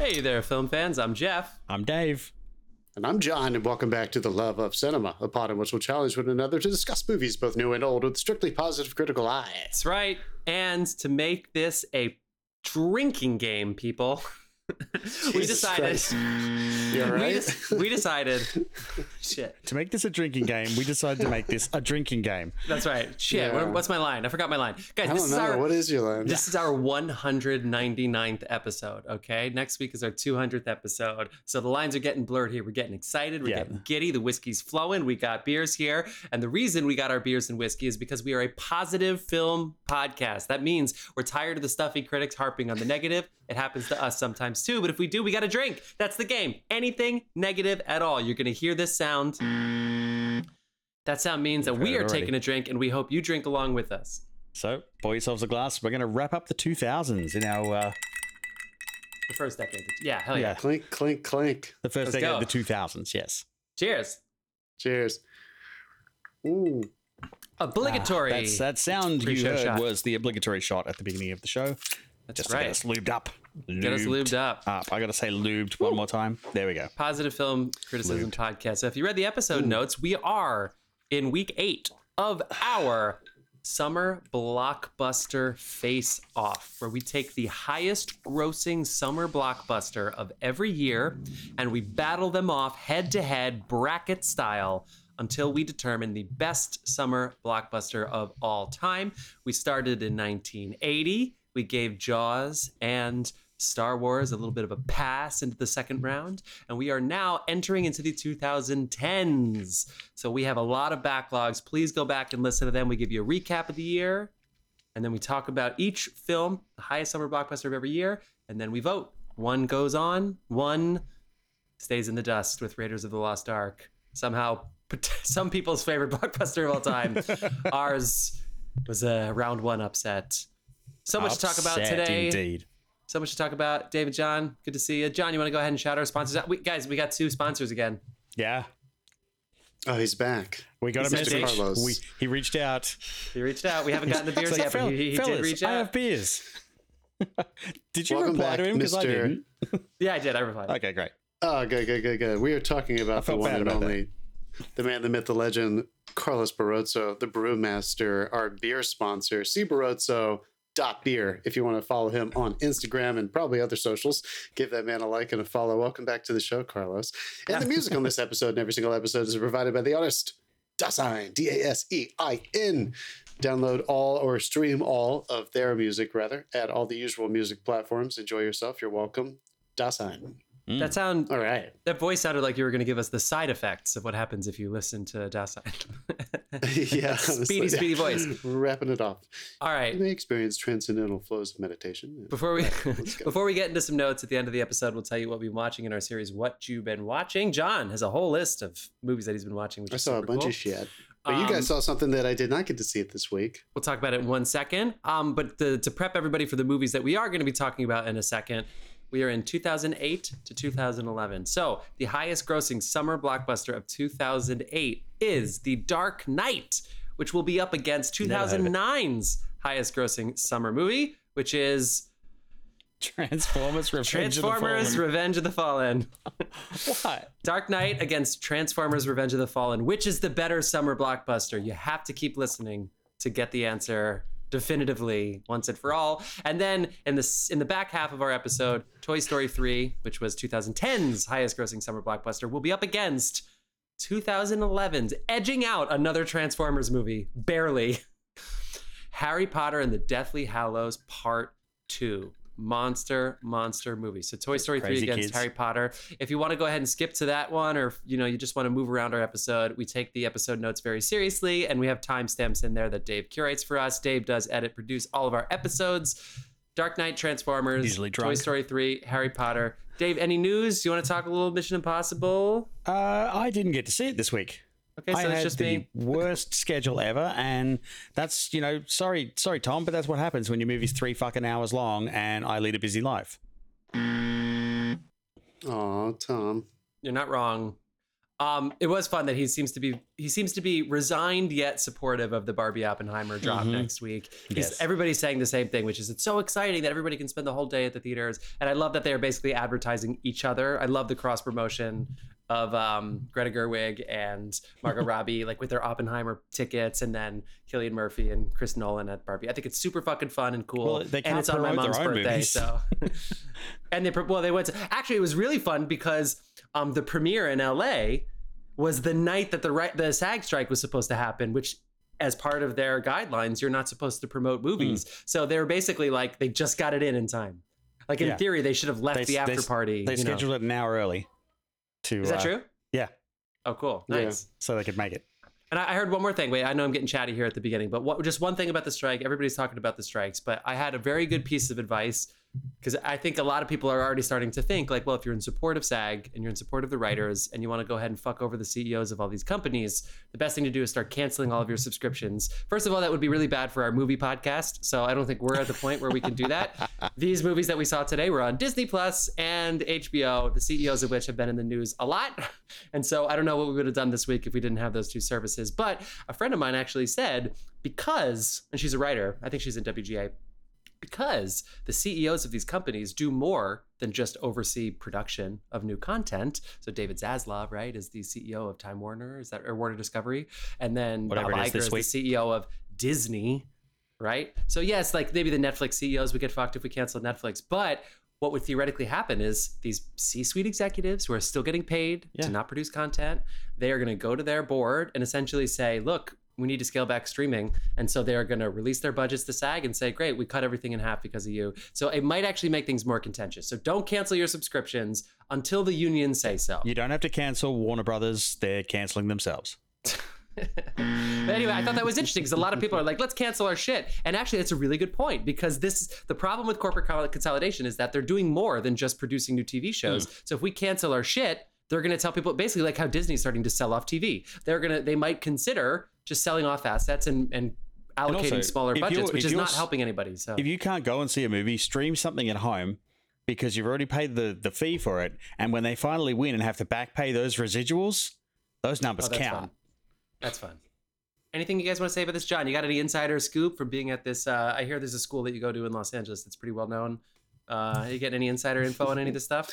Hey there, film fans. I'm Jeff. I'm Dave. And I'm John, and welcome back to The Love of Cinema, a pod in which we'll challenge one another to discuss movies, both new and old, with strictly positive critical eye. That's right. And to make this a drinking game, people, we decided. Christ. You all We, right? we decided. Shit. To make this a drinking game, we decided to make this a drinking game. That's right. Shit. Yeah. What- what's my line? I forgot my line. Guys, I this don't is know. our What is your line? This is our 199th episode, okay? Next week is our 200th episode. So the lines are getting blurred here. We're getting excited. We're Yeah. getting giddy. The whiskey's flowing. We got beers here. And the reason we got our beers and whiskey is because we are a positive film podcast. That means we're tired of the stuffy critics harping on the negative. It happens to us sometimes too. But if we do, we got to drink. That's the game. Anything negative at all. You're going to hear this sound. That sound means that we are already. taking a drink and we hope you drink along with us. So, pour yourselves a glass. We're going to wrap up the 2000s in our uh, The first decade. Yeah, hell yeah. yeah, Clink, clink, clink. the first Let's decade go. of the 2000s. Yes. Cheers. Cheers. Ooh. Obligatory. Ah, That's that sound you heard shot. was the obligatory shot at the beginning of the show. That's Just right. to get us lubed up. Get us lubed up. up. I got to say lubed one more time. There we go. Positive Film Criticism Podcast. So if you read the episode notes, we are in week eight of our summer blockbuster face off, where we take the highest grossing summer blockbuster of every year and we battle them off head to head, bracket style. Until we determine the best summer blockbuster of all time. We started in 1980. We gave Jaws and Star Wars a little bit of a pass into the second round, and we are now entering into the 2010s. So we have a lot of backlogs. Please go back and listen to them. We give you a recap of the year, and then we talk about each film, the highest summer blockbuster of every year, and then we vote. One goes on, one stays in the dust with Raiders of the Lost Ark. Somehow, some people's favorite blockbuster of all time. Ours was a round one upset. So much to talk about today. Indeed. So much to talk about. David, John, good to see you. John, you want to go ahead and shout our sponsors out? We, guys, we got two sponsors again. Yeah. Oh, he's back. We got a He's message. Mr. Carlos. We, he reached out. He reached out. We haven't gotten the beers like, yet, but "Fel- he, he did fellas, reach I out. have beers. did you Welcome reply back, to him? Because I didn't. Yeah, I did. I replied. Okay, great. Oh, good, good, good, good. We are talking about the one and about that. only, the man, the myth, the legend, Carlos Barroso, the brewmaster, our beer sponsor, cbarroso.beer. If you want to follow him on Instagram and probably other socials, give that man a like and a follow. Welcome back to the show, Carlos. And the music on this episode and every single episode is provided by the artist Dasein, D A S E I N. Download all or stream all of their music, rather, at all the usual music platforms. Enjoy yourself. You're welcome. Dasein. That sound All right. that voice sounded like you were going to give us the side effects of what happens if you listen to Dasein. yeah, speedy, honestly. speedy voice. Wrapping it off. All right. You may experience transcendental flows of meditation. Before we Let's before we get into some notes at the end of the episode, we'll tell you what we've been watching in our series. What you've been watching. John has a whole list of movies that he's been watching. Which I is saw a bunch cool. of shit. But you Um, guys saw something that I did not get to see it this week. We'll talk about it in one second. Um, but the, to prep everybody for the movies that we are going to be talking about in a second, we are in 2008 to 2011. So the highest grossing summer blockbuster of 2008 is The Dark Knight, which will be up against Never heard 2009's highest grossing summer movie, which is Transformers Revenge Transformers of the Revenge of the Fallen. Fallen. What? Dark Knight against Transformers Revenge of the Fallen. Which is the better summer blockbuster? You have to keep listening to get the answer definitively once and for all. And then in the in the back half of our episode, Toy Story 3, which was 2010's highest grossing summer blockbuster, will be up against 2011's edging out another Transformers movie, barely. Harry Potter and the Deathly Hallows Part 2. Monster, monster movie. So Toy Story 3 against kids. Harry Potter. If you want to go ahead and skip to that one, or you know, you just want to move around our episode, we take the episode notes very seriously and we have timestamps in there that Dave curates for us. Dave does edit, produce all of our episodes. Dark Knight, Transformers, Toy. Story 3, Harry Potter. Dave, any news? You want to talk a little Mission Impossible? Uh, I didn't get to see it this week. Okay, so I it's had just the me. worst schedule ever, and that's you know, sorry, sorry, Tom, but that's what happens when your movie's three fucking hours long, and I lead a busy life. Oh, Tom. You're not wrong. Um, it was fun that he seems to be he seems to be resigned yet supportive of the Barbie Oppenheimer drop Mhm. next week. He's, Yes. Everybody's saying the same thing, which is it's so exciting that everybody can spend the whole day at the theaters. And I love that they are basically advertising each other. I love the cross promotion of um, Greta Gerwig and Margot Robbie, like with their Oppenheimer tickets, and then Cillian Murphy and Chris Nolan at Barbie. I think it's super fucking fun and cool. Well, they and it's on my mom's birthday, movies. so. and they pro- well they went to actually it was really fun because um, the premiere in L.A. was the night that the right the SAG strike was supposed to happen, which as part of their guidelines, you're not supposed to promote movies. So they were basically like they just got it in in time. Like in Yeah. theory, they should have left They- the they- after party. They you know. scheduled it an hour early. To Is that uh, true? Yeah, Oh, cool. Yeah. Nice. so they could make it. And I I heard one more thing. Wait, I know I'm getting chatty here at the beginning, but what, just one thing about the strike. Everybody's talking about the strikes, but I had a very good piece of advice because I think a lot of people are already starting to think like, well, if you're in support of SAG and you're in support of the mm-hmm. writers and you want to go ahead and fuck over the CEOs of all these companies, the best thing to do is start canceling all of your mm-hmm. subscriptions. First of all, that would be really bad for our movie podcast. So I don't think we're at the point where we can do that. These movies that we saw today were on Disney Plus and HBO, the CEOs of which have been in the news a lot. And so I don't know what we would have done this week if we didn't have those two services. But a friend of mine actually said, because, and she's a writer, I think she's in WGA, because the CEOs of these companies do more than just oversee production of new content. So David Zaslav, right, is the CEO of Time Warner, is that or Warner Discovery, and then Whatever Bob Iger this is the CEO of Disney, right? So yes, like maybe the Netflix CEOs would get fucked if we canceled Netflix, but what would theoretically happen is these C-suite executives who are still getting paid Yeah. to not produce content, they are going to go to their board and essentially say, "Look, we need to scale back streaming," and so they are going to release their budgets to SAG and say, "Great, we cut everything in half because of you." So it might actually make things more contentious. So don't cancel your subscriptions until the unions say so. You don't have to cancel Warner Brothers; they're canceling themselves. But anyway, I thought that was interesting because a lot of people are like, let's cancel our shit. And actually, that's a really good point because this the problem with corporate consolidation is that they're doing more than just producing new TV shows. Mm. So if we cancel our shit, they're going to tell people basically like how Disney's starting to sell off TV. They're going to they might consider just selling off assets and and allocating also, smaller budgets, which is not helping anybody. So If you can't go and see a movie, stream something at home because you've already paid the, the fee for it. And when they finally win and have to back pay those residuals, those numbers Oh, that's count. fun. That's fun. Anything you guys want to say about this, John? You got any insider scoop from being at this? Uh, I hear there's a school that you go to in Los Angeles that's pretty well known. Uh, you getting any insider info on any of this stuff?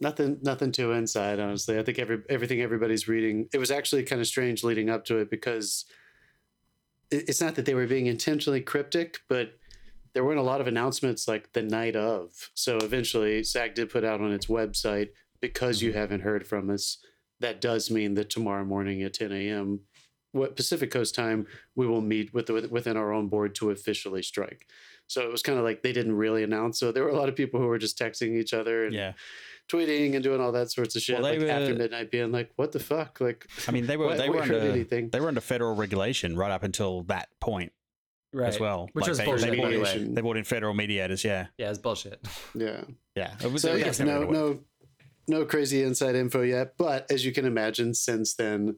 Nothing, nothing too inside. Honestly, I think every everything everybody's reading. It was actually kind of strange leading up to it because it's not that they were being intentionally cryptic, but there weren't a lot of announcements like the night of. So eventually, SAG did put out on its website because you mm-hmm. haven't heard from us. That does mean that tomorrow morning at 10 a.m. what Pacific Coast time, we will meet with the, within our own board to officially strike. So it was kind of like they didn't really announce. So there were a lot of people who were just texting each other and Yeah. Tweeting and doing all that sorts of shit Well, they like after midnight being like what the fuck like I mean, they were Why- they were heard under anything. they were under federal regulation right up until that point Right. as well. Which Like, was they, bullshit, They by brought, the they brought in federal mediators. Yeah, Yeah, it's bullshit. yeah yeah. It was- so it yeah no no no crazy inside info yet but as you can imagine since then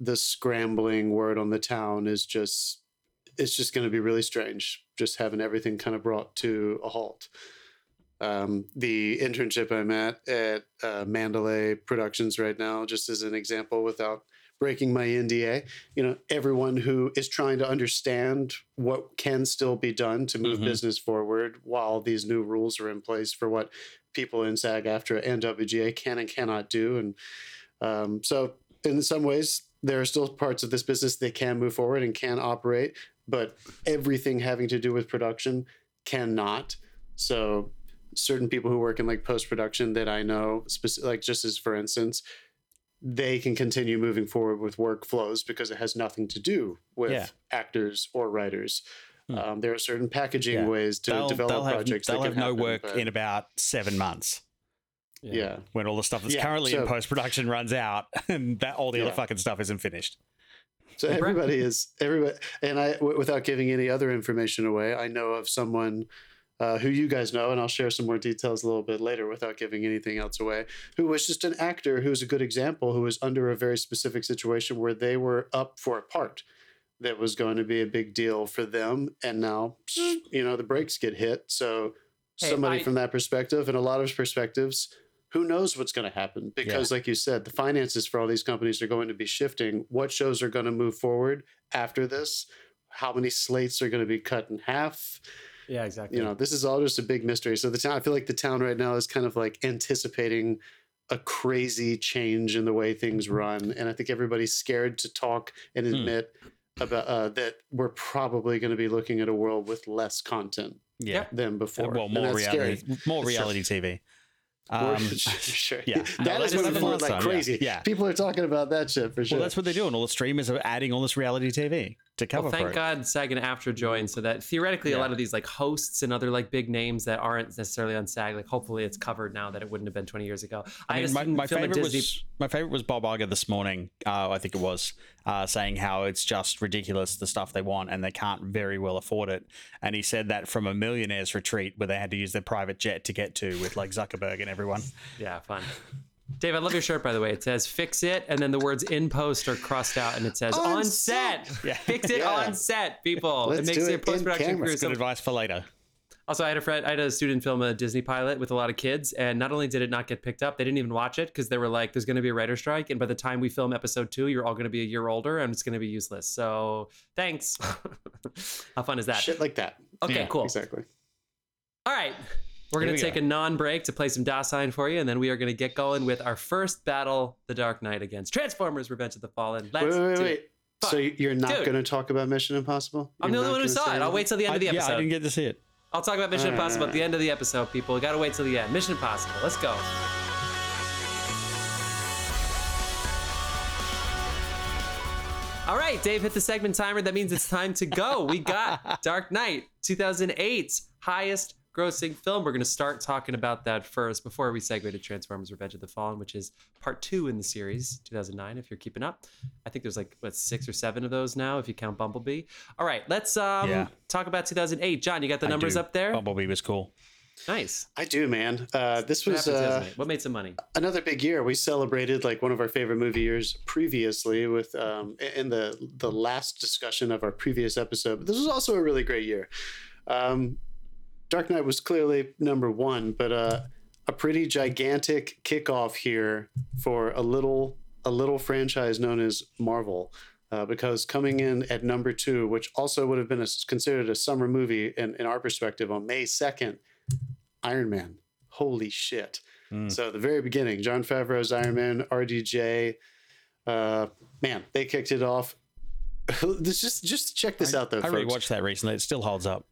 the scrambling word on the town is just it's just going to be really strange just having everything kind of brought to a halt um, the internship i'm at at uh, mandalay productions right now just as an example without breaking my nda you know everyone who is trying to understand what can still be done to move Mhm. business forward while these new rules are in place for what people in SAG AFTRA and WGA can and cannot do. And um, so, in some ways, there are still parts of this business that can move forward and can operate, but everything having to do with production cannot. So, certain people who work in like post production that I know, speci- like just as for instance, they can continue moving forward with workflows because it has nothing to do with Yeah. actors or writers. Hmm. Um, there are certain packaging Yeah. ways to they'll, develop they'll have, projects. they'll that have can no happen, work but- in about seven months yeah. when all the stuff that's Yeah, currently in post production runs out and that all the other fucking stuff isn't finished. So everybody is everybody, and I, w- without giving any other information away, I know of someone uh, who you guys know, and I'll share some more details a little bit later without giving anything else away. Who was just an actor who's a good example, who was under a very specific situation where they were up for a part that was going to be a big deal for them, and now you know the brakes get hit. So Hey, somebody I- from that perspective, and a lot of perspectives. who knows what's going to happen because like you said the finances for all these companies are going to be shifting what shows are going to move forward after this how many slates are going to be cut in half Yeah, exactly. you know this is all just a big mystery so the town i feel like the town right now is kind of like anticipating a crazy change in the way things run and i think everybody's scared to talk and Hmm. admit about uh, that we're probably going to be looking at a world with less content Yeah. than before Well, more reality, scary. more It's true. reality TV. Or- Um, sure. yeah. No, that is that is moving the forward like time, yeah. crazy. Yeah. People are talking about that shit for sure. well, that's what they're doing. All the streamers are adding all this reality TV to cover Well, thank it. God SAG and AFTRA joined so that theoretically a lot of these like hosts and other like big names that aren't necessarily on SAG, like hopefully it's covered now that it wouldn't have been 20 years ago. I had mean, my, my favorite Disney- was my favorite was Bob Iger this morning. Uh, I think it was uh, saying how it's just ridiculous the stuff they want and they can't very well afford it. And he said that from a millionaire's retreat where they had to use their private jet to get to with like Zuckerberg and everyone. Yeah, fun. Dave, I love your shirt by the way. It says "fix it," and then the words "in post" are crossed out, and it says "on, On set." set. Yeah. Fix it Yeah. on set, people. Let's it makes do your it post production camera. crew It's Good advice for later. Also, I had a friend, I had a student film a Disney pilot with a lot of kids, and not only did it not get picked up, they didn't even watch it because they were like, "There's going to be a writer strike, and by the time we film episode two, you're all going to be a year older, and it's going to be useless." So, thanks. How fun is that? shit like that. Okay, Yeah, cool. Exactly. All right, we're going to take go. a non-break to play some Dasein for you, and then we are going to get going with our first battle, The Dark Knight against Transformers: Revenge of the Fallen. Let's Wait, wait, wait, do wait. it. So you're not going to talk about Mission Impossible? I'm the only one who saw say it. I'll wait till the end I, of the yeah, episode. I didn't get to see it. I'll talk about Mission All right, Impossible all at the end of the episode, people. We gotta wait till the end. Mission Impossible. Let's go. All right, Dave hit the segment timer. That means it's time to go. We got Dark Knight, 2008's highest grossing film. We're going to start talking about that first before we segue to Transformers Revenge of the Fallen, which is part two in the series, 2009, if you're keeping up. I think there's like, what, six or seven of those now, if you count Bumblebee. All right, let's um, Yeah. talk about 2008. John, you got the numbers up there? Bumblebee was cool. Nice. I do, man. Uh, this What was happened uh, What made some money? another big year. We celebrated like one of our favorite movie years previously with um, in the the last discussion of our previous episode. But this was also a really great year. Um, Dark Knight was clearly number one, but uh, a pretty gigantic kickoff here for a little a little franchise known as Marvel. Uh, because coming in at number two, which also would have been a, considered a summer movie in, in our perspective on May 2nd, Iron Man. Holy shit. Mm. So the very beginning, Jon Favreau's Iron Man, RDJ, uh, man, they kicked it off. this just just check this out though, I folks. rewatched that recently. It still holds up.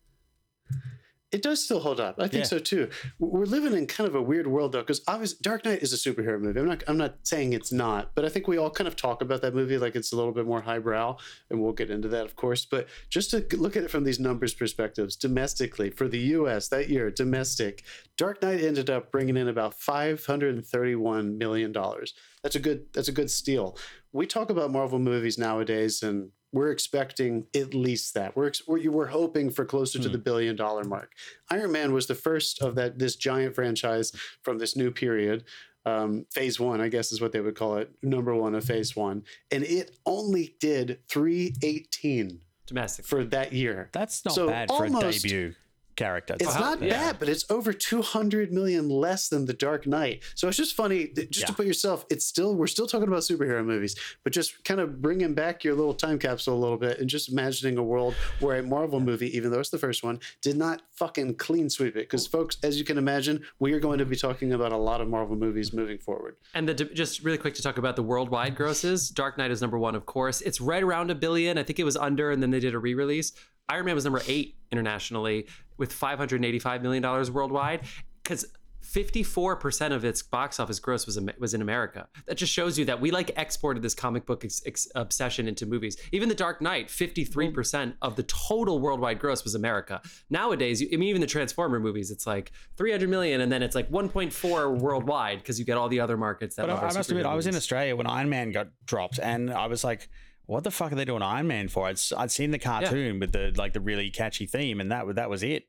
It does still hold up. I think Yeah. so too. We're living in kind of a weird world though, because obviously Dark Knight is a superhero movie. I'm not I'm not saying it's not, but I think we all kind of talk about that movie like it's a little bit more highbrow, and we'll get into that, of course. But just to look at it from these numbers perspectives, domestically for the U.S. that year, domestic, Dark Knight ended up bringing in about 531 million dollars. That's a good that's a good steal. We talk about Marvel movies nowadays, and we're expecting at least that. We're ex- we're, we're hoping for closer to Hmm. the billion dollar mark. Iron Man was the first of that this giant franchise from this new period. Um, phase one, I guess, is what they would call it. Number one of phase one, and it only did three eighteen Domestic. for that year. That's not So bad for a debut character. It's Uh-huh. not Yeah. bad, but it's over 200 million less than The Dark Knight. So it's just funny, th- just to put yourself, it's still, we're still talking about superhero movies, but just kind of bringing back your little time capsule a little bit and just imagining a world where a Marvel movie, even though it's the first one, did not fucking clean sweep it. Because, folks, as you can imagine, we are going to be talking about a lot of Marvel movies moving forward. And the, just really quick to talk about the worldwide grosses. Dark Knight is number one, of course. It's right around a billion. I think it was under, and then they did a re-release. Iron Man was number eight internationally with 585 million dollars worldwide. Because 54% of its box office gross was was in America. That just shows you that we like exported this comic book ex- ex- obsession into movies. Even The Dark Knight, 53% of the total worldwide gross was America. Nowadays, you, I mean, even the Transformer movies, it's like 300 million, and then it's like 1.4 worldwide because you get all the other markets that. But I, I must admit, superhero I was in. Australia when Iron Man got dropped, and I was like, "What the fuck are they doing Iron Man for?" I'd, s- I'd seen the cartoon with the like the really catchy theme, and that that was it.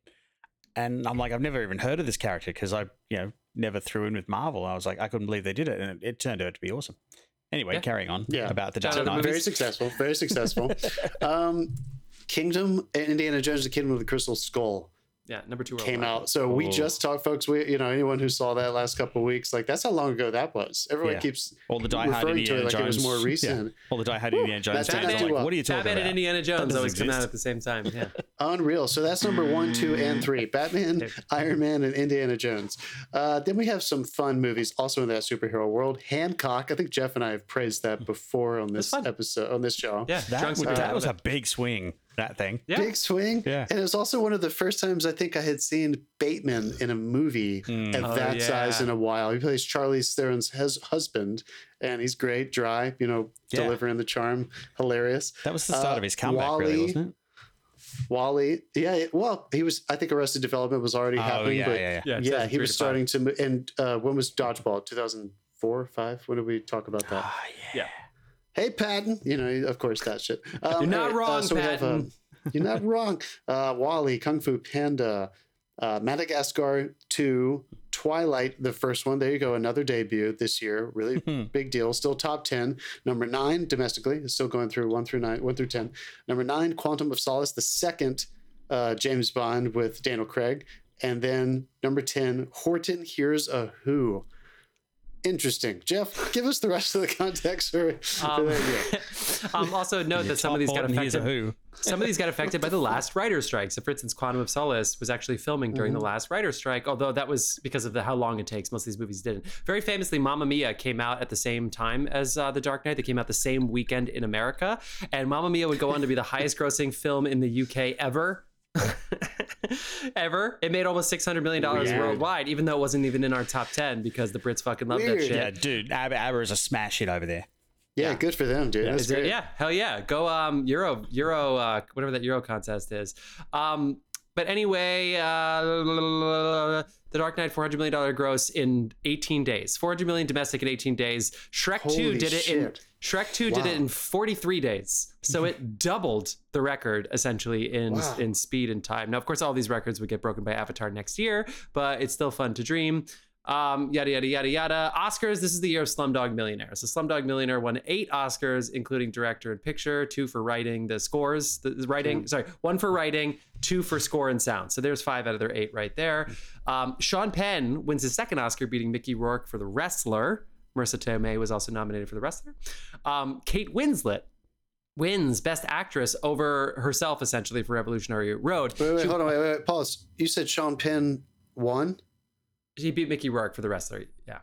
And I'm like, I've never even heard of this character because I, you know, never threw in with Marvel. I was like, I couldn't believe they did it, and it, it turned out to be awesome. Anyway, Yeah. carrying on Yeah. about the Shout Dark out Knight. Very successful, very successful. um, Kingdom, Indiana Jones, the Kingdom of the Crystal Skull. Yeah, number two came out. So we Oh. just talked, folks. We, you know, anyone who saw that last couple of weeks, like that's how long ago that was. Everyone Yeah. keeps All the Die Hard referring to Indiana it like Jones. it was more yeah. recent. All the Die Hard Indiana Jones That fans did are do like, well. what are you talking Batman about? and Indiana Jones doesn't always come out at the same time. Yeah. Unreal. So that's number one, two, and three: Batman, Iron Man, and Indiana Jones. Uh, then we have some fun movies also in that superhero world. Hancock. I think Jeff and I have praised that before on this episode on this show. Yeah. That, Drunks was- were that was a big swing. That thing. Yeah. Big swing. Yeah. And it was also one of the first times I think I had seen Bateman in a movie Mm. at Oh, that size in a while. He plays Charlize Theron's hus- husband, and he's great, dry, you know, Yeah. delivering the charm, hilarious. That was the start Uh, of his comeback, really, wasn't it? Wally, yeah, it- well, he was. I think Arrested Development was already Oh, happening, yeah, but yeah, Yeah, yeah. yeah, he was starting to. And uh, when was Dodgeball? Two thousand four, or five. When did we talk about that? Ah, yeah. Hey Patton, you know, of course that shit. Um, You're not anyway, wrong, we have, Patton. um, you're not wrong. Uh, WALL-E, Kung Fu Panda, uh, Madagascar 2, Twilight, the first one. There you go, another debut this year. Really big deal. Still top 10. Number nine domestically is still going through one through nine, one through 10. Number nine, Quantum of Solace, the second uh, James Bond with Daniel Craig. And then number 10, Horton Hears a Who. Interesting. Jeff, give us the rest of the context for, for Um, that. Um, also note that some of these got Top He's a affected. who. Some of these got affected by the last writer's strike. So, for instance, Quantum of Solace was actually filming during Mm-hmm. the last writer's strike, although that was because of the how long it takes. Most of these movies didn't. Very famously, Mamma Mia came out at the same time as uh, The Dark Knight. They came out the same weekend in America, and Mamma Mia would go on to be the highest-grossing film in the UK ever. ever. It made almost six hundred million dollars worldwide, even though it wasn't even in our top ten because the Brits fucking love that Weird. shit. Yeah, dude, ABBA, ABBA is a smash hit over there. Yeah, good for them, dude. That's Is it? great. Yeah, hell yeah. Go um Euro Euro uh whatever that Euro contest is. Um but anyway, uh The Dark Knight 400 million dollar gross in 18 days. 400 million domestic in 18 days. Shrek 2 Holy did it in. Shrek 2 did it in 43 days. So it doubled the record essentially in Wow. in speed and time. Now of course all these records would get broken by Avatar next year, but it's still fun to dream. Um, yada yada yada yada. Oscars. This is the year of Slumdog Millionaire. So Slumdog Millionaire won eight Oscars, including director and picture, two for writing the scores, the writing. Sorry, one for writing, two for score and sound. So there's five out of their eight right there. Um, Sean Penn wins his second Oscar, beating Mickey Rourke for The Wrestler. Marisa Tomei was also nominated for The Wrestler. Um, Kate Winslet wins Best Actress over herself, essentially, for Revolutionary Road. Wait, wait, She- hold on, wait, wait, pause. You said Sean Penn won? She beat Mickey Rourke for The Wrestler. Yeah.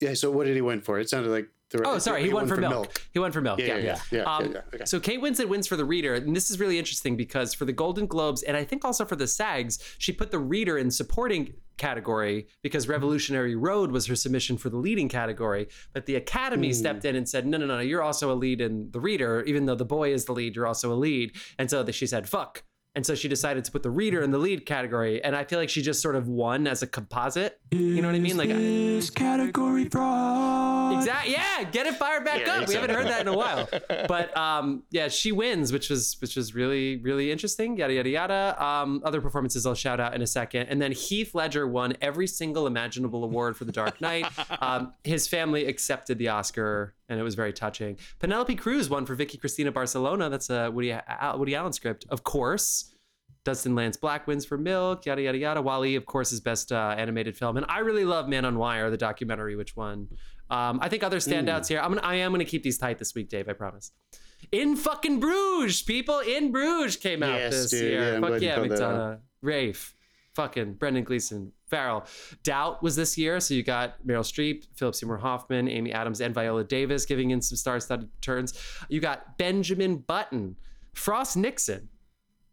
Yeah, so what did he win for? It sounded like the Oh, sorry, he, won, for milk. He won for milk. Yeah, Yeah, yeah, yeah. yeah, Um, yeah, okay. So Kate Winslet wins for the reader, and this is really interesting because for the Golden Globes and I think also for the SAGs, she put the reader in supporting category because Revolutionary Road was her submission for the leading category. But the Academy stepped in and said, no, "No, no, no, you're also a lead in the reader, even though the boy is the lead, you're also a lead." And so she said, "Fuck." And so she decided to put the reader in the lead category, and I feel like she just sort of won as a composite. You know what I mean? Like, This category fraud. Exactly. Yeah, get it fired back Yeah, up. We haven't heard that in a while. But um, yeah, she wins, which was which was really really interesting. Yada yada yada. Um, other performances I'll shout out in a second. And then Heath Ledger won every single imaginable award for The Dark Knight. Um, his family accepted the Oscar, and it was very touching. Penelope Cruz won for Vicky Cristina Barcelona. That's a Woody Woody Allen script, of course. Dustin Lance Black wins for Milk, yada yada yada. WALL-E, of course, is best uh, animated film, and I really love Man on Wire, the documentary, which won. Um, I think other standouts here. I'm gonna, I am gonna keep these tight this week, Dave. I promise. In fucking Bruges, people. In Bruges came out Yes, this dude. year. Yeah, Fuck yeah. McDonagh, Rafe, fucking Brendan Gleeson, Farrell. Doubt was this year, so you got Meryl Streep, Philip Seymour Hoffman, Amy Adams, and Viola Davis giving in some star-studded turns. You got Benjamin Button, Frost Nixon.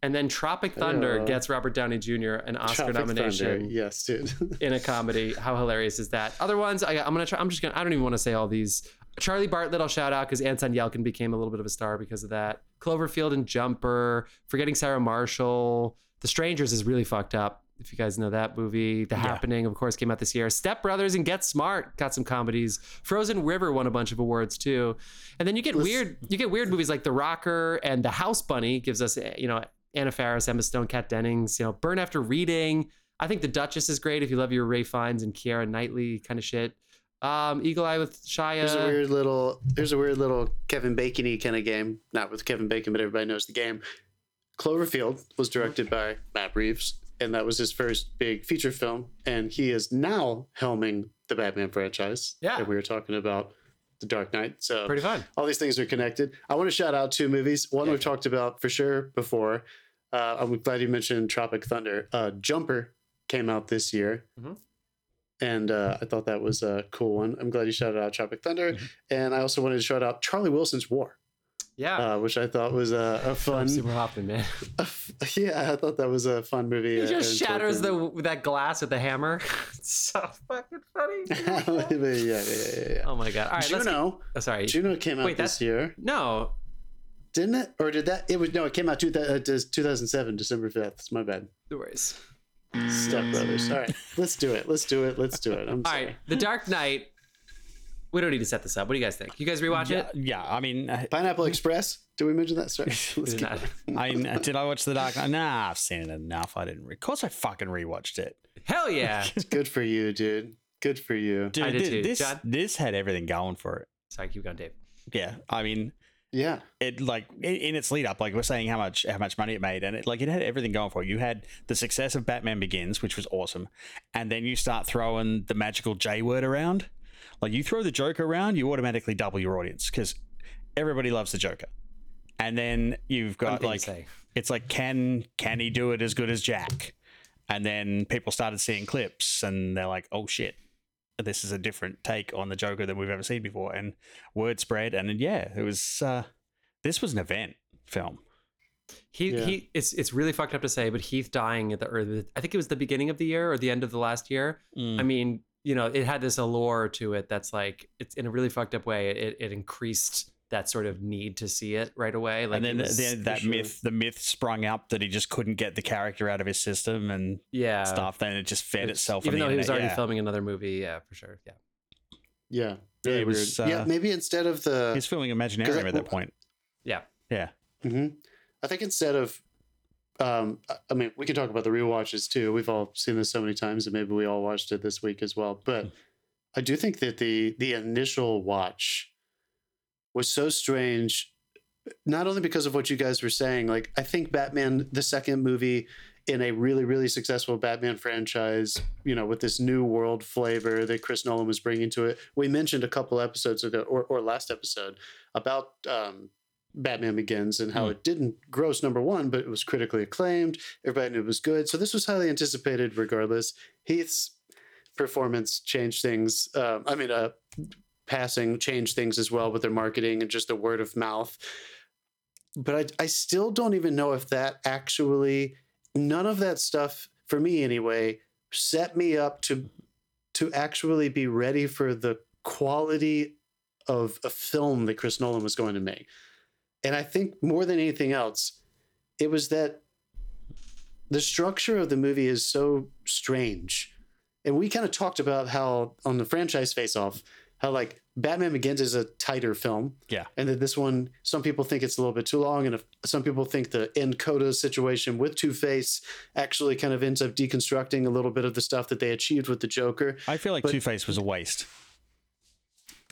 And then Tropic Thunder Yeah. gets Robert Downey Jr. an Oscar Tropic Thunder. nomination Yes, dude. in a comedy. How hilarious is that? Other ones, I, I'm gonna try. I'm just gonna. I don't even want to say all these. Charlie Bartlett, I'll shout out because Anton Yelchin became a little bit of a star because of that. Cloverfield and Jumper, Forgetting Sarah Marshall, The Strangers is really fucked up. If you guys know that movie, The Happening, of course, came out this year. Step Brothers and Get Smart got some comedies. Frozen River won a bunch of awards too. And then you get weird, you get weird movies like The Rocker and The House Bunny gives us, eh, you know, Anna Faris, Emma Stone, Kat Dennings, you know, Burn After Reading. I think The Duchess is great if you love your Rafe Fiennes and Keira Knightley kind of shit. Um, Eagle Eye with Shia. There's a weird little there's a weird little Kevin Bacon-y kind of game. Not with Kevin Bacon, but everybody knows the game. Cloverfield was directed by Matt Reeves. And that was his first big feature film. And he is now helming the Batman franchise. Yeah. and we were talking about the Dark Knight. So Pretty fun. all these things are connected. I want to shout out two movies. One Yeah. we've talked about for sure before. Uh, I'm glad you mentioned Tropic Thunder. Uh, Jumper came out this year. Mhm. And uh, I thought that was a cool one. I'm glad you shouted out Tropic Thunder. Mm-hmm. And I also wanted to shout out Charlie Wilson's War, Yeah. uh, which I thought was a, a fun. Super Hoffman, man. yeah, I thought that was a fun movie. He uh, just shatters Tolkien- the that glass with the hammer. it's so fucking funny. yeah, yeah, yeah, yeah, oh my god! All right, let's. Juno, oh, sorry. Juno came out Wait, this year, No, didn't it? Or did that? It was no, it came out two, uh, 2007, December 5th. It's my bad. no worries. Step Brothers. All right, let's do it. Let's do it. Let's do it. I'm All sorry. right, The Dark Knight. We don't need to set this up. What do you guys think? You guys rewatch Yeah, it? yeah. I mean, uh, Pineapple Express. Did we mention that? Sorry. Let's did keep not. I mean, uh, did I watch the Dark Nah, I've seen it enough. I didn't. Re- of course, I fucking rewatched it. Hell yeah! Good for you, dude. Good for you. Dude, I did thi- too. this John? this had everything going for it. Sorry, keep going, Dave. Yeah, I mean, Yeah. it like in, in its lead up, like we're saying how much how much money it made, and it like it had everything going for it. You had the success of Batman Begins, which was awesome, and then you start throwing the magical J word around. Like you throw the Joker around, you automatically double your audience because everybody loves the Joker. And then you've got like say. it's like can can he do it as good as Jack? And then people started seeing clips and they're like, oh shit, this is a different take on the Joker than we've ever seen before. And word spread, and then, yeah, it was. uh This was an event film. He Yeah. he. It's it's really fucked up to say, but Heath dying at the or the, I think it was the beginning of the year or the end of the last year. Mm. I mean, you know, it had this allure to it that's like it's in a really fucked up way. It it increased that sort of need to see it right away. Like and then was- the, that sure. myth, the myth sprung up that he just couldn't get the character out of his system and yeah, stuff. Then it just fed It's- itself. Even on though the he was already yeah. filming another movie, yeah, for sure. Yeah. Yeah. Yeah, Really it was, weird. yeah. uh, Maybe instead of the. He's filming Imaginarium I- at that point. Yeah. Yeah. hmm I think instead of, um, I- mean, we can talk about the rewatches too. We've all seen this so many times, and maybe we all watched it this week as well. But I do think that the the initial watch was so strange, not only because of what you guys were saying. Like, I think Batman, the second movie in a really really successful Batman franchise, you know, with this new world flavor that Chris Nolan was bringing to it. We mentioned a couple episodes ago, or or last episode, about um, Batman Begins and how Hmm. it didn't gross number one, but it was critically acclaimed. Everybody knew it was good. So this was highly anticipated regardless. Heath's performance changed things. Um, I mean, uh, passing changed things as well with their marketing and just the word of mouth. But I, I still don't even know if that actually, none of that stuff, for me anyway, set me up to to actually be ready for the quality of a film that Chris Nolan was going to make. And I think more than anything else, it was that the structure of the movie is so strange. And we kind of talked about how on the franchise face off, how like Batman Begins is a tighter film. Yeah. And that this one, some people think it's a little bit too long. And if, some people think the end Coda situation with Two Face actually kind of ends up deconstructing a little bit of the stuff that they achieved with the Joker. I feel like Two Face was a waste.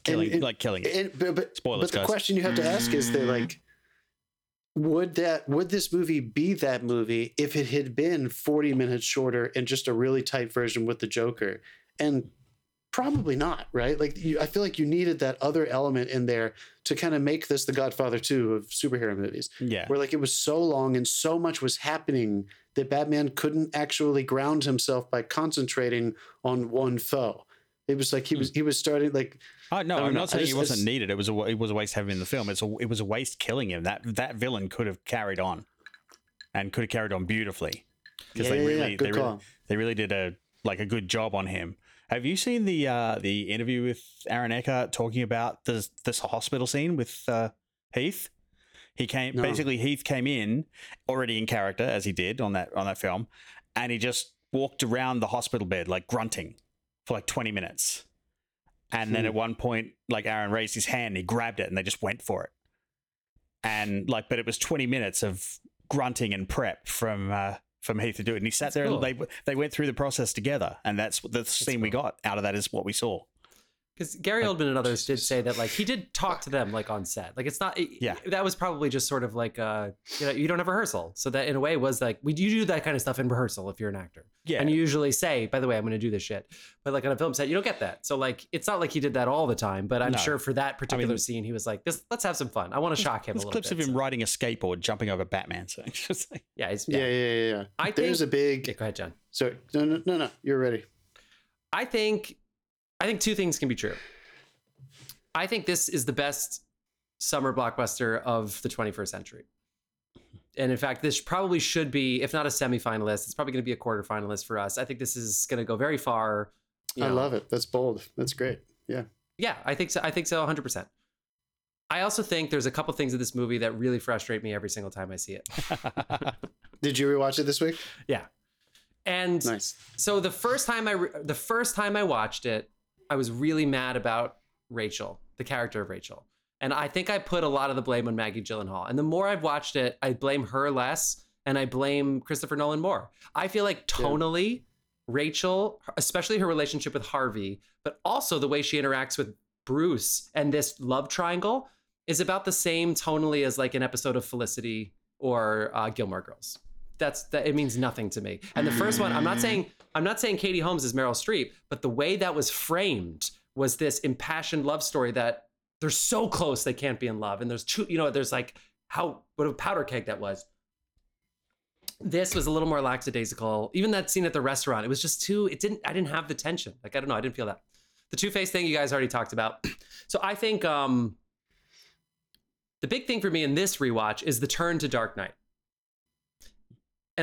Killing, and- like killing it. And, but but, Spoilers, but the guys. question you have to ask is that like would that would this movie be that movie if it had been 40 minutes shorter and just a really tight version with the Joker? And probably not, right? Like you, I feel like you needed that other element in there to kind of make this the Godfather 2 of superhero movies Yeah. where like it was so long and so much was happening that Batman couldn't actually ground himself by concentrating on one foe. It was like he was he was starting like Oh, no, I'm know. not saying just- it wasn't needed. It was a it was a waste having him in the film. It's a it was a waste killing him. That that villain could have carried on, and could have carried on beautifully because Yeah, they yeah, yeah. really Good they really, they really did a like a good job on him. Have you seen the uh the interview with Aaron Eckhart talking about this this hospital scene with uh, Heath? He came No. basically Heath came in already in character as he did on that on that film, and he just walked around the hospital bed like grunting for like 20 minutes. And then Hmm. at one point, like Aaron raised his hand, he grabbed it, and they just went for it. And like, but it was 20 minutes of grunting and prep from uh, from Heath to do it. And he sat there, cool. and they they went through the process together, and that's the scene we got out of that is what we saw. Because Gary Like, Oldman and others did say that like he did talk to them like on set. Like it's not Yeah. that was probably just sort of like uh you know you don't have rehearsal. So that in a way was like we you do that kind of stuff in rehearsal if you're an actor. Yeah. And you usually say, by the way, I'm going to do this shit. But like on a film set, you don't get that. So like it's not like he did that all the time, but I'm No. sure for that particular mean- scene he was like, this let's have some fun. I want to shock him There's a little clips bit. of him So, riding a skateboard, jumping over Batman. So like, yeah, it's, Yeah, yeah. yeah, yeah. yeah. I There's think- a big. Yeah, go ahead, John. So no, no, no, no. You're ready. I think I think two things can be true. I think this is the best summer blockbuster of the 21st century. And in fact, this probably should be, if not a semifinalist, it's probably going to be a quarterfinalist for us. I think this is going to go very far. I love it. That's bold. That's great. Yeah. Yeah, I think so. I think so, 100%. I also think there's a couple things in this movie that really frustrate me every single time I see it. Did you rewatch it this week? Yeah, and Nice. so the first time I re- the first time I watched it, I was really mad about Rachel, the character of Rachel. And I think I put a lot of the blame on Maggie Gyllenhaal. And the more I've watched it, I blame her less and I blame Christopher Nolan more. I feel like tonally, Rachel, especially her relationship with Harvey, but also the way she interacts with Bruce and this love triangle is about the same tonally as like an episode of Felicity or uh, Gilmore Girls. That's that. It means nothing to me. And the first one, I'm not saying I'm not saying Katie Holmes is Meryl Streep, but the way that was framed was this impassioned love story that they're so close they can't be in love, and there's two. You know, there's like how what a powder keg that was. This was a little more lackadaisical. Even that scene at the restaurant, it was just too. It didn't. I didn't have the tension. Like I don't know. I didn't feel that. The Two Face thing you guys already talked about. So I think um, the big thing for me in this rewatch is the turn to Dark Knight.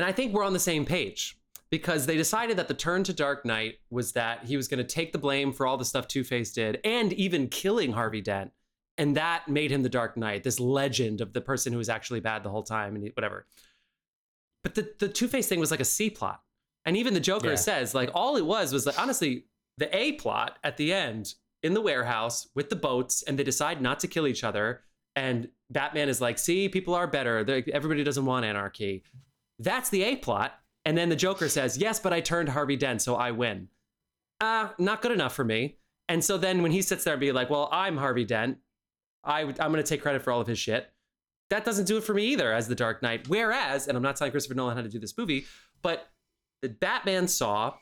And I think we're on the same page because they decided that the turn to Dark Knight was that he was going to take the blame for all the stuff Two Face did and even killing Harvey Dent. And that made him the Dark Knight, this legend of the person who was actually bad the whole time and whatever. But the, the Two Face thing was like a C plot. And even the Joker Yeah. says, like, all it was was like, honestly, the A plot at the end in the warehouse with the boats, and they decide not to kill each other. And Batman is like, see, people are better. They're- everybody doesn't want anarchy. That's the A plot. And then the Joker says, yes, but I turned Harvey Dent, so I win. Ah, not good enough for me. And so then when he sits there and be like, well, I'm Harvey Dent, I, I'm going to take credit for all of his shit. That doesn't do it for me either as the Dark Knight. Whereas, and I'm not telling Christopher Nolan how to do this movie, but the Batman saw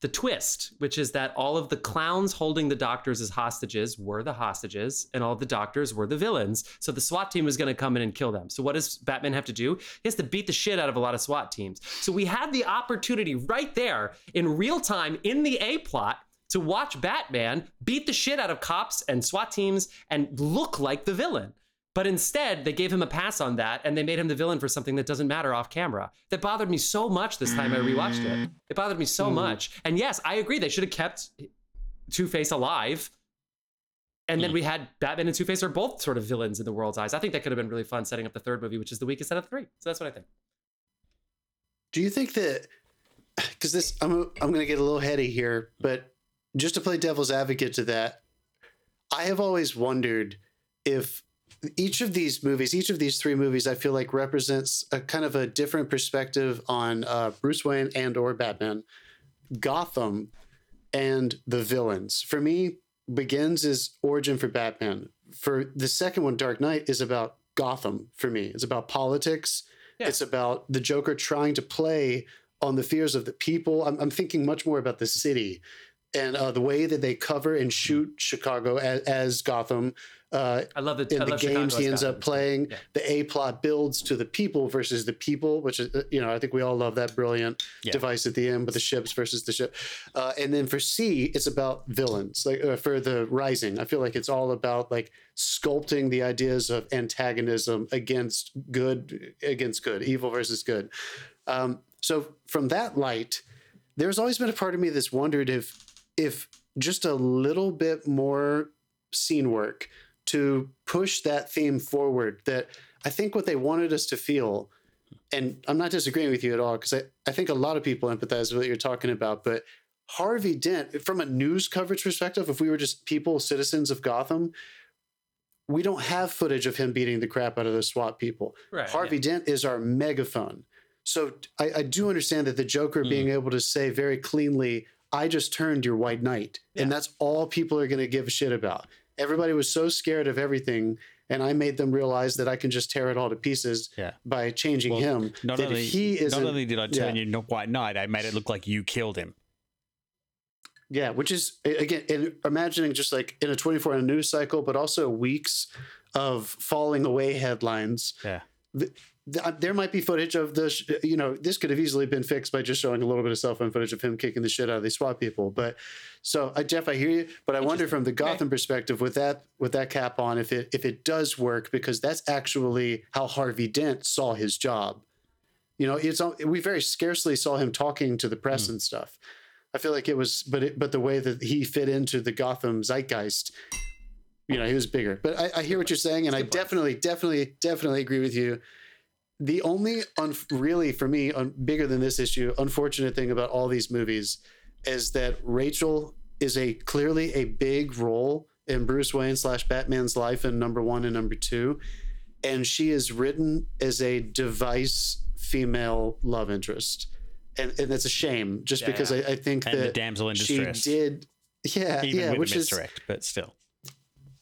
the twist, which is that all of the clowns holding the doctors as hostages were the hostages, and all the doctors were the villains. So the SWAT team was going to come in and kill them. So what does Batman have to do? He has to beat the shit out of a lot of SWAT teams. So we had the opportunity right there in real time in the A plot to watch Batman beat the shit out of cops and SWAT teams and look like the villain. But instead, they gave him a pass on that and they made him the villain for something that doesn't matter off camera. That bothered me so much this time I rewatched it. It bothered me so mm-hmm. much. And yes, I agree. They should have kept Two Face alive. And then we had Batman and Two Face are both sort of villains in the world's eyes. I think that could have been really fun setting up the third movie, which is the weakest out of the three. So that's what I think. Do you think that because this I'm I'm going to get a little heady here, but just to play devil's advocate to that, I have always wondered if each of these movies, each of these three movies, I feel like represents a kind of a different perspective on uh, Bruce Wayne and or Batman, Gotham, and the villains. For me, Begins is origin for Batman. For the second one, Dark Knight, is about Gotham. For me, it's about politics. Yeah. It's about the Joker trying to play on the fears of the people. I'm, I'm thinking much more about the city and uh, the way that they cover and shoot Chicago as, as Gotham. Uh, I love the, in I the games Chicago he ends up playing Yeah. the a plot builds to the people versus the people which is uh, you know i think we all love that brilliant Yeah. device at the end with the ships versus the ship uh, and then for c it's about villains like uh, for the rising i feel like it's all about like sculpting the ideas of antagonism against good against good evil versus good um, so from that light there's always been a part of me that's wondered if if just a little bit more scene work to push that theme forward that i think what they wanted us to feel and i'm not disagreeing with you at all because I, I think a lot of people empathize with what you're talking about but harvey dent from a news coverage perspective if we were just people citizens of gotham we don't have footage of him beating the crap out of those swat people Right, harvey yeah. dent is our megaphone so I, I do understand that the joker Mm. being able to say very cleanly I just turned your white knight. Yeah. And that's all people are going to give a shit about. Everybody was so scared of everything. And I made them realize that I can just tear it all to pieces Yeah. by changing Well, him. Not that only he is not only did I turn yeah. you not white knight, I made it look like you killed him. Yeah, which is again, imagining just like in a 24 hour news cycle, but also weeks of falling away headlines. Yeah. Th- th- uh, there might be footage of the, sh- you know, this could have easily been fixed by just showing a little bit of cell phone footage of him kicking the shit out of these SWAT people. But so, uh, Jeff, I hear you, but I wonder from the Gotham perspective, with that with that cap on, if it if it does work, because that's actually how Harvey Dent saw his job. You know, it's all- we very scarcely saw him talking to the press and stuff. I feel like it was, but it, but the way that he fit into the Gotham zeitgeist, you know, he was bigger. But I, I hear what you're saying, and I definitely, definitely, definitely agree with you. The only, un- really for me, un- bigger than this issue, unfortunate thing about all these movies is that Rachel is a clearly a big role in Bruce Wayne slash Batman's life in number one and number two, and she is written as a device female love interest. And, and that's a shame, just Yeah, because yeah. I, I think And the that damsel in she did yeah Even yeah which the is misdirect, but still.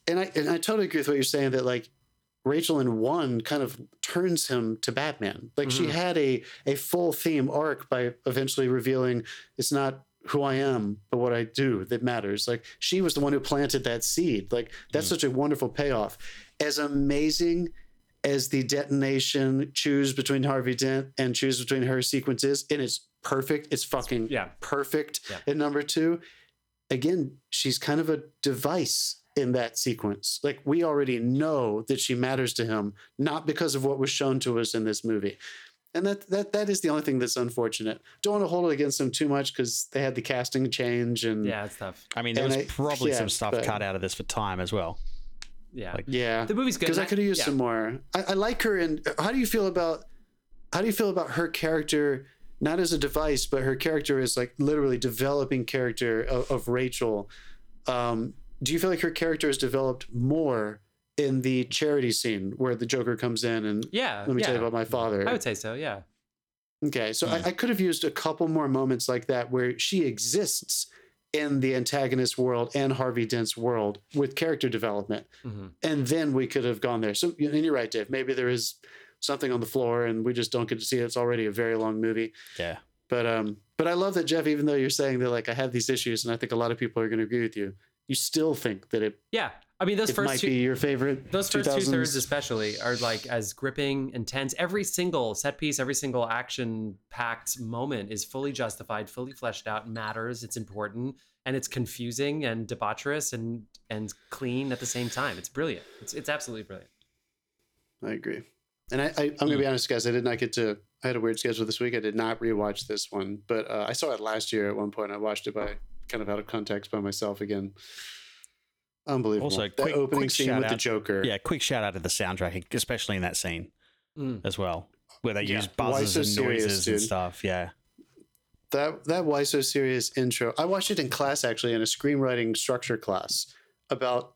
and i and i totally agree with what you're saying that like rachel in one kind of turns him to batman like she Mhm. had a a full theme arc by eventually revealing it's not who i am but what i do that matters like she was the one who planted that seed like that's Mm. such a wonderful payoff as amazing as the detonation choose between harvey dent and choose between her sequences and it's perfect it's fucking Yeah. perfect Yeah. in number two again she's kind of a device in that sequence like we already know that she matters to him not because of what was shown to us in this movie and that that that is the only thing that's unfortunate don't want to hold it against them too much because they had the casting change and Yeah, it's tough. I mean, there was I- probably yeah, some stuff but- cut out of this for time as well. Yeah. Like- yeah the movie's good. because I and could have used yeah. some more. I, I like her, and how do you feel about how do you feel about her character? Not as a device, but her character is like literally developing character of, of Rachel. Um, do you feel like her character is developed more in the charity scene where the Joker comes in and Yeah. let me yeah. tell you about my father? I would say so. Yeah. Okay, so Hmm. I, I could have used a couple more moments like that where she exists in the antagonist world and Harvey Dent's world with character development hmm and then we could have gone there. So, and you're right, Dave. Maybe there is something on the floor, and we just don't get to see it. It's already a very long movie. Yeah. But um, but I love that Jeff. Even though you're saying that like I have these issues, and I think a lot of people are going to agree with you, you still think that it Yeah. I mean, those it first might two, be your favorite. those first two thirds, especially are like as gripping intense every single set piece every single action packed moment is fully justified fully fleshed out matters it's important and it's confusing and debaucherous and and clean at the same time it's brilliant it's, it's absolutely brilliant I agree. And I, I I'm gonna be honest, guys. I did not get to. I had a weird schedule this week. I did not rewatch this one, but uh, I saw it last year at one point. I watched it by kind of out of context by myself again. Unbelievable. Also, that opening quick scene shout with the Joker. Yeah, quick shout out to the soundtrack, especially in that scene Mm. as well, where they Yeah. use Why buzzes so and serious, noises and stuff. Yeah. That that why so serious intro. I watched it in class actually in a screenwriting structure class about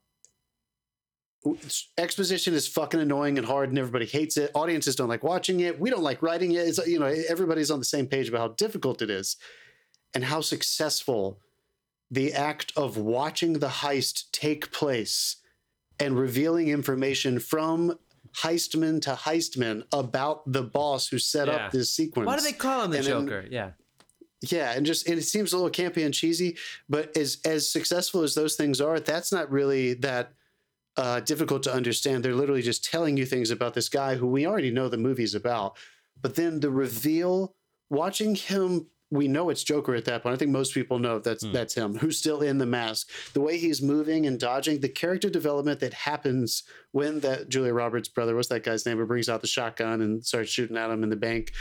exposition is fucking annoying and hard and everybody hates it. Audiences don't like watching it. We don't like writing it. It's you know everybody's on the same page about how difficult it is and how successful the act of watching the heist take place and revealing information from heistman to heistman about the boss who set Yeah. up this sequence. why do they call him the And then- joker yeah Yeah, and just and it seems a little campy and cheesy, but as as successful as those things are, that's not really that uh, difficult to understand. They're literally just telling you things about this guy who we already know the movie's about. But then the reveal, watching him, we know it's Joker at that point. I think most people know that's Hmm. that's him who's still in the mask. The way he's moving and dodging, the character development that happens when that Julia Roberts brother, what's that guy's name, who brings out the shotgun and starts shooting at him in the bank.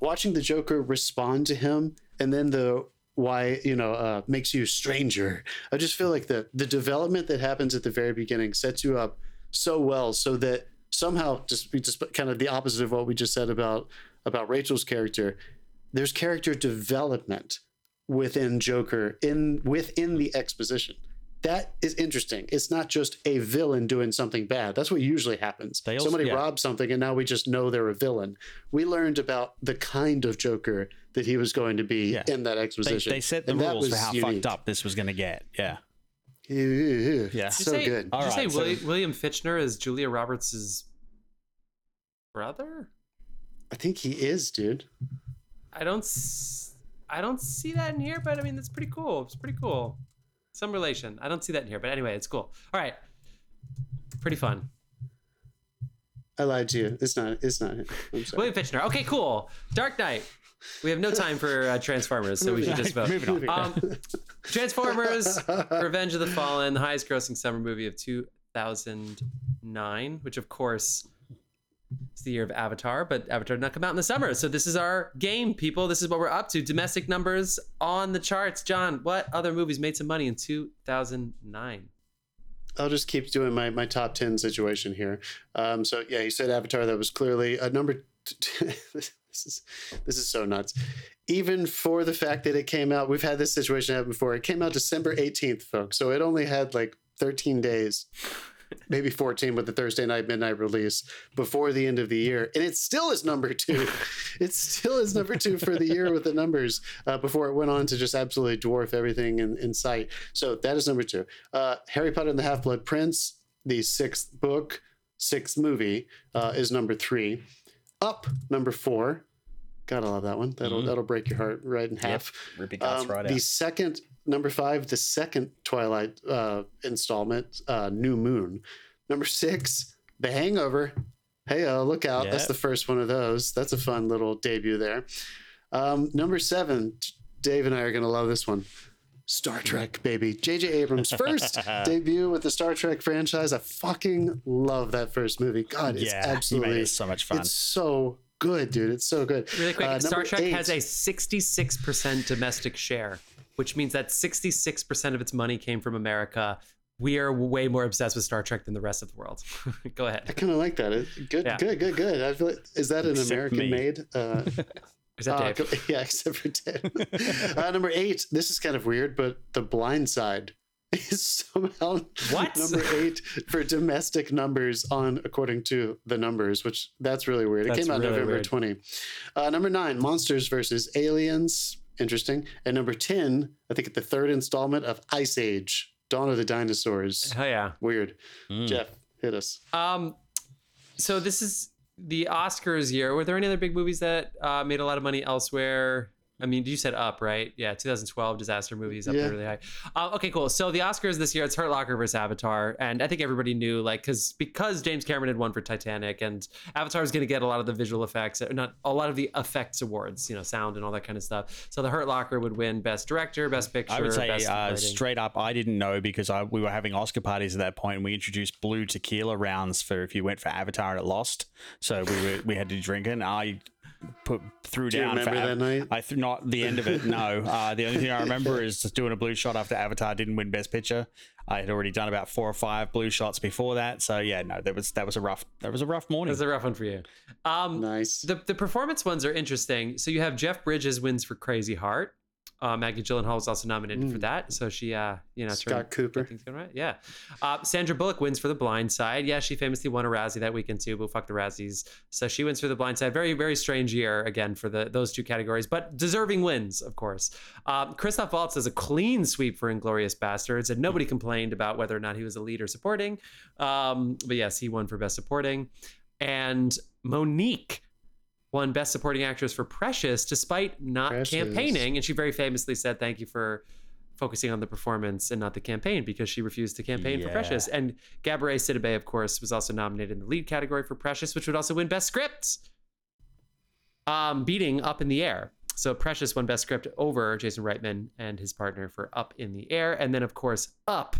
Watching the Joker respond to him, and then the why you know uh, makes you a stranger. I just feel like the the development that happens at the very beginning sets you up so well, so that somehow just just kind of the opposite of what we just said about about Rachel's character. There's character development within Joker in within the exposition. That is interesting. It's not just a villain doing something bad. That's what usually happens. They also- Somebody yeah. robs something and now we just know they're a villain. We learned about the kind of Joker that he was going to be Yeah. in that exposition. they set the And rules for how unique. fucked up this was going to get. Yeah. Yeah, Yeah. so did you say, good. Did All you say right, so- William, William Fichtner is Julia Roberts' brother? I think he is, dude. I don't. s- I don't see that in here, but I mean that's pretty cool. It's pretty cool. Some relation. I don't see that in here, but anyway, it's cool. All right. Pretty fun. I lied to you. It's not. It's not. I'm sorry. William Fichtner. Okay, cool. Dark Knight. We have no time for uh, Transformers, so we should just vote. Moving on. Um, Transformers: Revenge of the Fallen, the highest-grossing summer movie of 2009, which of course is the year of Avatar, but Avatar did not come out in the summer. So this is our game, people. This is what we're up to. Domestic numbers on the charts. John, what other movies made some money in 2009? I'll just keep doing my, my top 10 situation here. Um, so, yeah, you said Avatar. That was clearly a number. T- this is this is so nuts. Even for the fact that it came out, we've had this situation happen before. It came out December 18th, folks. So it only had like 13 days, maybe 14 with the Thursday night midnight release before the end of the year. And it still is number two. it still is number two for the year with the numbers uh, before it went on to just absolutely dwarf everything in, in sight. So that is number two. Uh, Harry Potter and the Half Blood Prince, the sixth book, sixth movie, uh, is number three. Up, number four. Gotta love that one. That'll Mhm. that'll break your heart right in half. Ripping Um, the second number five, the second Twilight uh, installment, uh, New Moon. Number six, The Hangover. Hey, uh, look out! That's the first one of those. That's a fun little debut there. Um, number seven, Dave and I are gonna love this one. Star Trek, baby. J.J. Abrams' first debut with the Star Trek franchise. I fucking love that first movie. God, it's yeah, he made absolutely it so much fun. it's so good, dude. It's so good. Really quick, Uh, Star Trek eight- has a 66% domestic share, which means that 66% of its money came from America. We are way more obsessed with Star Trek than the rest of the world. Go ahead. I kind of like that. Good, Yeah. good, good, good. I feel like, is that an Except me. American made? Uh, Is that uh, Dave? co- yeah, except for Dave. uh, number eight. This is kind of weird, but The Blind Side is somehow What? number eight for domestic numbers on according to the numbers, which that's really weird. It That's came out really November weird. 20. Uh, number nine, Monsters versus Aliens. Interesting. And number 10, I think at the third installment of Ice Age, Dawn of the Dinosaurs. Hell yeah. Weird. Mm. Jeff, hit us. Um, so this is the Oscars year. Were there any other big movies that uh, made a lot of money elsewhere? I mean, you said Up, right? Yeah, 2012 disaster movies up Yeah. there really high. Uh, okay, cool. So the Oscars this year, it's Hurt Locker versus Avatar, and I think everybody knew, like, because because James Cameron had won for Titanic, and Avatar was going to get a lot of the visual effects, uh, not a lot of the effects awards, you know, sound and all that kind of stuff. So the Hurt Locker would win Best Director, Best Picture, I would say Best uh, straight up, I didn't know because I, we were having Oscar parties at that point, and we introduced blue tequila rounds for if you went for Avatar and it lost. So we were, we had to drink it. And I put threw Do you down. for remember Av- that night? I th- not the end of it. No, uh, the only thing I remember is just doing a blue shot after Avatar didn't win Best Picture. I had already done about four or five blue shots before that. So yeah, no, that was that was a rough that was a rough It morning. was a rough one for you. Um, Nice. The the performance ones are interesting. So you have Jeff Bridges wins for Crazy Heart. Uh, Maggie Gyllenhaal was also nominated for Mm. that, so she, uh, you know, Scott turned- Cooper. things going right. Yeah. Uh, Sandra Bullock wins for The Blind Side. Yeah, she famously won a Razzie that weekend too, but fuck the Razzies. So she wins for The Blind Side. Very very strange year again for the those two categories, but deserving wins, of course. Um, Christoph Waltz has a clean sweep for Inglourious Basterds, and nobody complained about whether or not he was a lead or supporting. Um, but yes, he won for Best Supporting, and Monique won Best Supporting Actress for Precious, despite not Precious. campaigning. And she very famously said, "Thank you for focusing on the performance and not the campaign," because she refused to campaign for Precious. And Gabourey Sidibe, of course, was also nominated in the lead category for Precious, which would also win Best Script, um, beating Up in the Air. So Precious won Best Script over Jason Reitman and his partner for Up in the Air, and then of course Up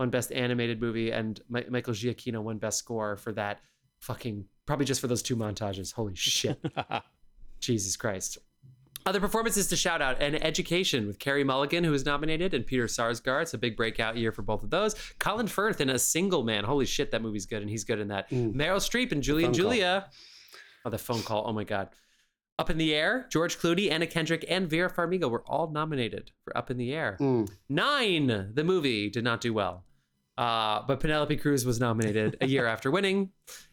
won Best Animated Movie, and Mi- Michael Giacchino won Best Score for that fucking probably just for those two montages. Holy shit. Jesus Christ. Other performances to shout out and Education with Carey Mulligan, who was nominated, and Peter Sarsgaard. It's a big breakout year for both of those. Colin Firth in A Single Man. Holy shit, that movie's good, and he's good in that. Mm. Meryl Streep and Julie and phone call. Julia. Oh, the phone call. Oh my God. Up in the Air, George Clooney, Anna Kendrick, and Vera Farmiga were all nominated for Up in the Air. Mm. Nine, the movie, did not do well. Uh, but Penelope Cruz was nominated a year after winning,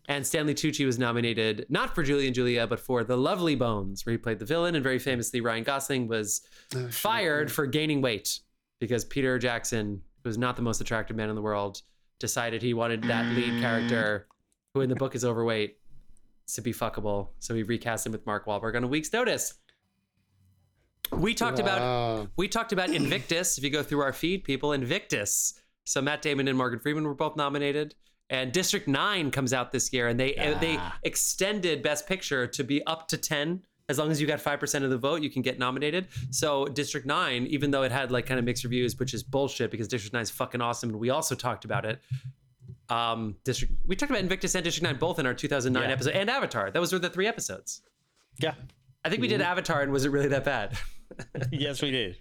and Stanley Tucci was nominated not for Julie and Julia, but for The Lovely Bones, where he played the villain. And very famously, Ryan Gosling was Oh, fired for gaining weight because Peter Jackson, who was not the most attractive man in the world, decided he wanted that lead character, who in the book is overweight, to be fuckable. So he recast him with Mark Wahlberg on a week's notice. We talked about we talked about Invictus. If you go through our feed, people, Invictus. So Matt Damon and Morgan Freeman were both nominated, and District Nine comes out this year, and they they Ah. extended Best Picture to be up to ten. As long as you got five percent of the vote, you can get nominated. So District Nine, even though it had like kind of mixed reviews, which is bullshit because District Nine is fucking awesome, and we also talked about it. Um, District we talked about Invictus and District Nine both in our 2009 Yeah. episode, and Avatar. Those were the three episodes. Yeah. I think we did Avatar, and was it really that bad? yes, we did.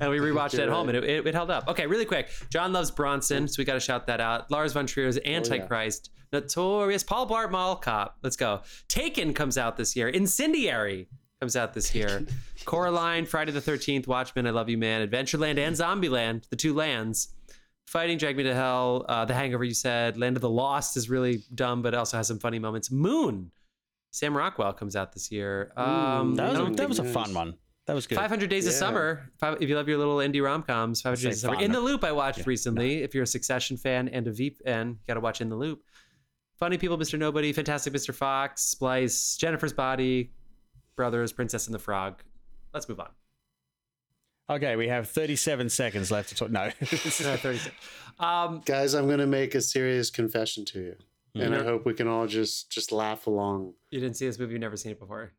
And we rewatched it at You're home, and it, it, it held up. Okay, really quick. John loves Bronson, so we got to shout that out. Lars von Trier's Antichrist, notorious Paul Blart Mall Cop. Let's go. Taken comes out this year. Incendiary comes out this year. Coraline, Friday the Thirteenth, Watchmen, I Love You Man, Adventureland, and Zombieland, the two lands. Fighting, Drag Me to Hell, uh, The Hangover, you said. Land of the Lost is really dumb, but also has some funny moments. Moon, Sam Rockwell comes out this year. Um, That was, a, that was a fun one. That was good. 500 Days of Summer. Five, if you love your little indie rom coms, 500 Say Days of Summer. fun. In the Loop, I watched recently. If you're a Succession fan and a Veep fan, you got to watch In the Loop. Funny People, Mr. Nobody, Fantastic Mr. Fox, Splice, Jennifer's Body, Brothers, Princess and the Frog. Let's move on. Okay, we have 37 seconds left to talk. No. 36. Um, Guys, I'm going to make a serious confession to you. And I Mhm. hope we can all just just laugh along. you didn't see this movie, you've never seen it before.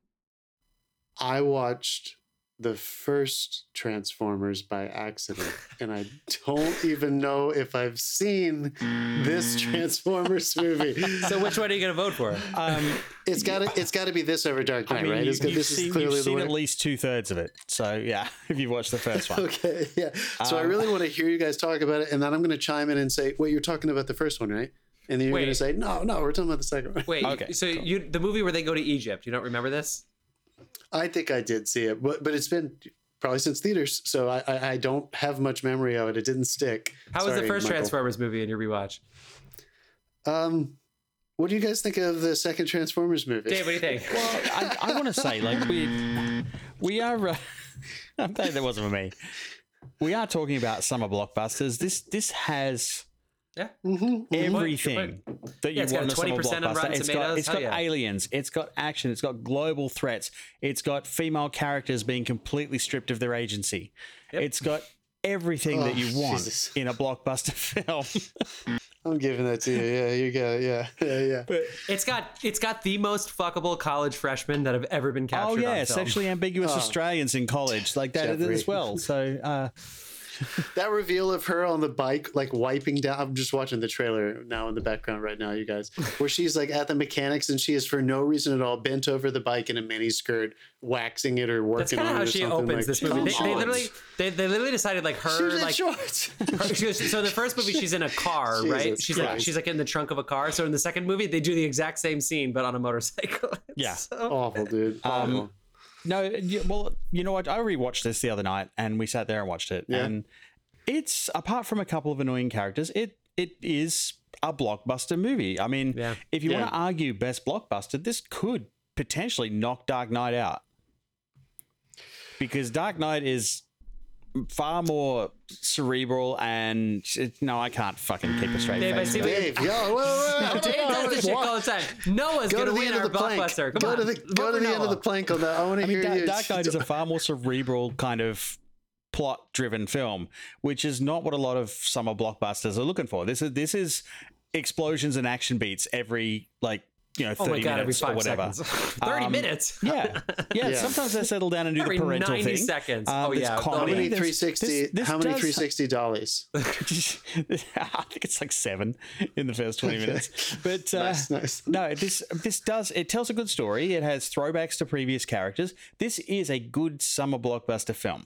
I watched the first Transformers by accident, and I don't even know if I've seen this Transformers movie. So, which one are you going to vote for? um, It's got to it's got to be this over Dark I Knight, mean, right? you, It's got- you've this seen, is clearly you've the seen at least two thirds of it. So, yeah, if you've watched the first one. Okay, yeah. So I Um, really want to hear you guys talk about it, and then I'm going to chime in and say, "Wait, you're talking about the first one, right?" And then you're going to say, "No, no, we're talking about the second one." Wait, Okay, so you the movie where they go to Egypt, you don't remember this? I think I did see it, but but it's been probably since theaters, so I I, I don't have much memory of it. It didn't stick. How was the first Michael. Transformers movie in your rewatch? Um, what do you guys think of the second Transformers movie? Dave, what do you think? Well, I, I want to say, like, we, we are. Uh, I'm glad that wasn't for me. We are talking about summer blockbusters. This this has yeah. Mhm, mhm. everything that you Yeah, it's got want in a summer 20% on blockbuster. Rotten It's got, Tomatoes. it's Hell got yeah. aliens. It's got action. It's got global threats. It's got female characters being completely stripped of their agency. It's got everything that Oh, you want Jesus. in a blockbuster film. I'm giving that to you. Yeah, you got it. Yeah, yeah, yeah. but It's got it's got the most fuckable college freshmen that have ever been captured. oh on yeah, film. sexually ambiguous Oh. Australians in college like that Jeffrey. as well. So uh, That reveal of her on the bike, like wiping down. I'm just watching the trailer now in the background right now, you guys, where she's like at the mechanics and she is for no reason at all bent over the bike in a mini skirt, waxing it or working That's kind on of it how she opens like, this movie. They, they literally they, they literally decided like her was in like shorts. her- she was- so the first movie she's in a car right Jesus she's like she's like in the trunk of a car so in the second movie they do the exact same scene but on a motorcycle It's Yeah. so- Awful, dude. Um, Awful. No, well, you know what? I rewatched this the other night, and we sat there and watched it. Yeah. And it's apart from a couple of annoying characters, it it is a blockbuster movie. I mean, Yeah. if you Yeah. want to argue best blockbuster, this could potentially knock Dark Knight out because Dark Knight is far more cerebral and it, no, I can't fucking keep a straight Dave, I face. see what. Dave, yo, wait, wait, wait, Dave does this shit all the time Noah's Go gonna to the win end our of the plank. blockbuster come Go on to the Vote go to for the end of the plank on that. I want to I mean, hear you. Dark Knight is a far more cerebral kind of plot-driven film, which is not what a lot of summer blockbusters are looking for. This is this is explosions and action beats every like you know oh thirty my god every minutes or five whatever. seconds 30 Um, minutes Yeah. yeah, Yeah. Sometimes they settle down and do every the parental 90 thing. seconds Um, oh there's yeah How comedy. many 360? this- this how many does- 360 dollies? I think it's like seven in the first twenty minutes. But uh, nice, nice. no, this this does it tells a good story. It has throwbacks to previous characters. This is a good summer blockbuster film.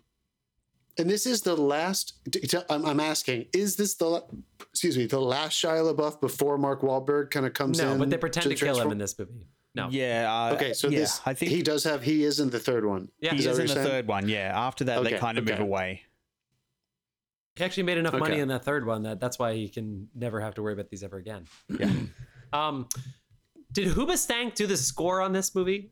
And this is the last. d- t- I'm, I'm asking: Is this the excuse me the last Shia LaBeouf before Mark Wahlberg kind of comes in? no but they pretend to, kill him in this movie no Yeah. Uh, Okay, so yeah, this I think he does have. He is in the third one. Yeah. he Is that is what in the saying? third one. Yeah. After that, they kind of move away. He actually made enough money in that third one that that's why he can never have to worry about these ever again. Yeah. Um, did Hoobastank do the score on this movie?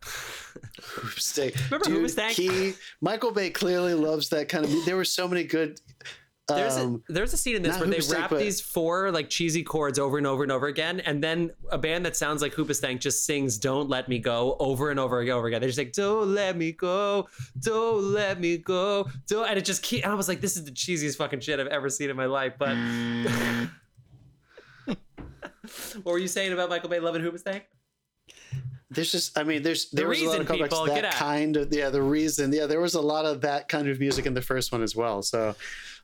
Stay. Remember Dude, Hoobastank? He Michael Bay clearly loves that kind of. There were so many good. There's Um, a, there's a scene in this where they wrap but- these four like cheesy chords over and over and over again, and then a band that sounds like Hoobastank just sings "Don't Let Me Go" over and over and over again. They're just like "Don't let me go, don't let me go," don't, and it just keep. And I was like, "This is the cheesiest fucking shit I've ever seen in my life." But what were you saying about Michael Bay loving Hoobastank? There's just. I mean, there's there was a lot of callbacks people, that kind of. Yeah, the reason. Yeah, there was a lot of that kind of music in the first one as well. So.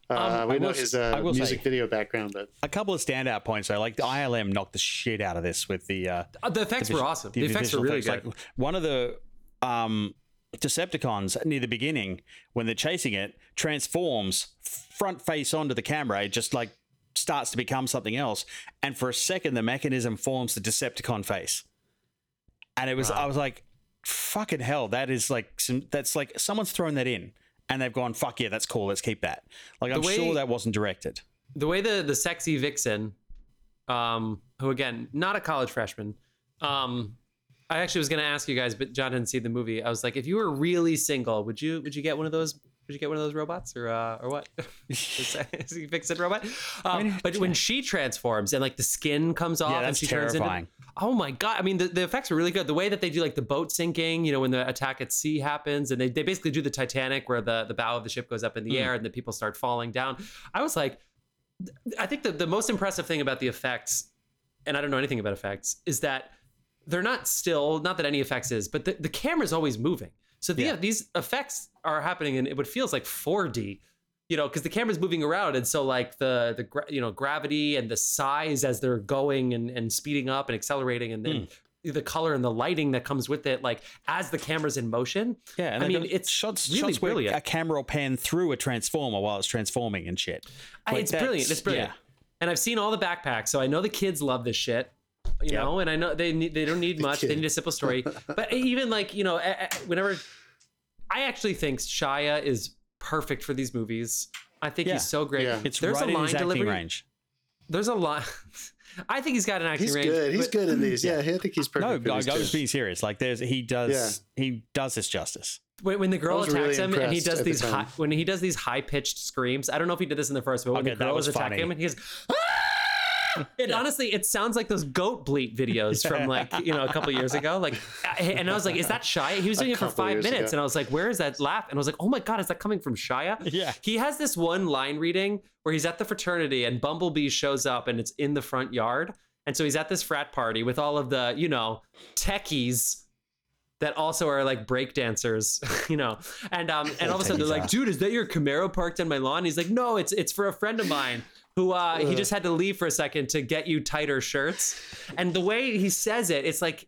Uh, Um, we I know will- his uh, music say- video background, but A couple of standout points though, like the ILM knocked the shit out of this with the uh, Uh, the effects the were awesome. The, effects were really effects. good. Like one of the um, Decepticons near the beginning, when they're chasing it, transforms front face onto the camera. It just like starts to become something else, and for a second, the mechanism forms the Decepticon face. And it was, Wow. I was like, "Fucking hell!" That is like some. That's like someone's thrown that in, and they've gone, "Fuck yeah, that's cool. Let's keep that." Like I'm way- sure that wasn't directed. the way the the sexy vixen um who again not a college freshman um i actually was going to ask you guys but john didn't see the movie i was like if you were really single would you would you get one of those would you get one of those robots or uh or what sexy vixen robot um, mean, but when she transforms and like the skin comes off Yeah, and she turns into terrifying. Oh my god! I mean, the, the effects are really good. The way that they do like the boat sinking, you know, when the attack at sea happens, and they, they basically do the Titanic where the the bow of the ship goes up in the air and the people start falling down. I was like, I think the the most impressive thing about the effects, and I don't know anything about effects, is that they're not still. Not that any effects is, but the, the camera's always moving. So the, Yeah. these effects are happening in it what feels like 4D you know, because the camera's moving around, and so like the the gra- you know gravity and the size as they're going and and speeding up and accelerating, and then Hmm. the color and the lighting that comes with it, like as the camera's in motion. Yeah, and I mean, it's shots, really shots brilliant. a camera will pan through a transformer while it's transforming and shit. Like, it's brilliant. It's brilliant. yeah. And I've seen all the backpacks, so I know the kids love this shit. You Yep. know, and I know they need, they don't need much. They need a simple story. but even like you know, whenever I actually think Shia is perfect for these movies. I think Yeah. he's so great. Yeah. It's There's right a in line his acting delivery. range. There's a lot. I think he's got an acting he's range. good. He's but- good in these. Yeah, I think he's perfect. No, for I, these I was being serious. Like, there's he does he does this justice. when, when the girl attacks really him and he does at the these high, when he does these high pitched screams. I don't know if he did this in the first, but when Okay, the that girl was attacking funny. him and he goes. "Ah!" It honestly, it sounds like those goat bleat videos from like you know a couple years ago. Like, and I was like, "Is that Shia?" He was doing it for five minutes, ago. and I was like, "Where is that laugh?" And I was like, "Oh my god, is that coming from Shia?" Yeah. He has this one line reading where he's at the fraternity and Bumblebee shows up and it's in the front yard, and so he's at this frat party with all of the you know techies that also are like break dancers, you know. And um and all of a sudden they're like, dude, is that your Camaro parked on my lawn? He's like, no, it's it's for a friend of mine who uh he just had to leave for a second to get you tighter shirts. And the way he says it, it's like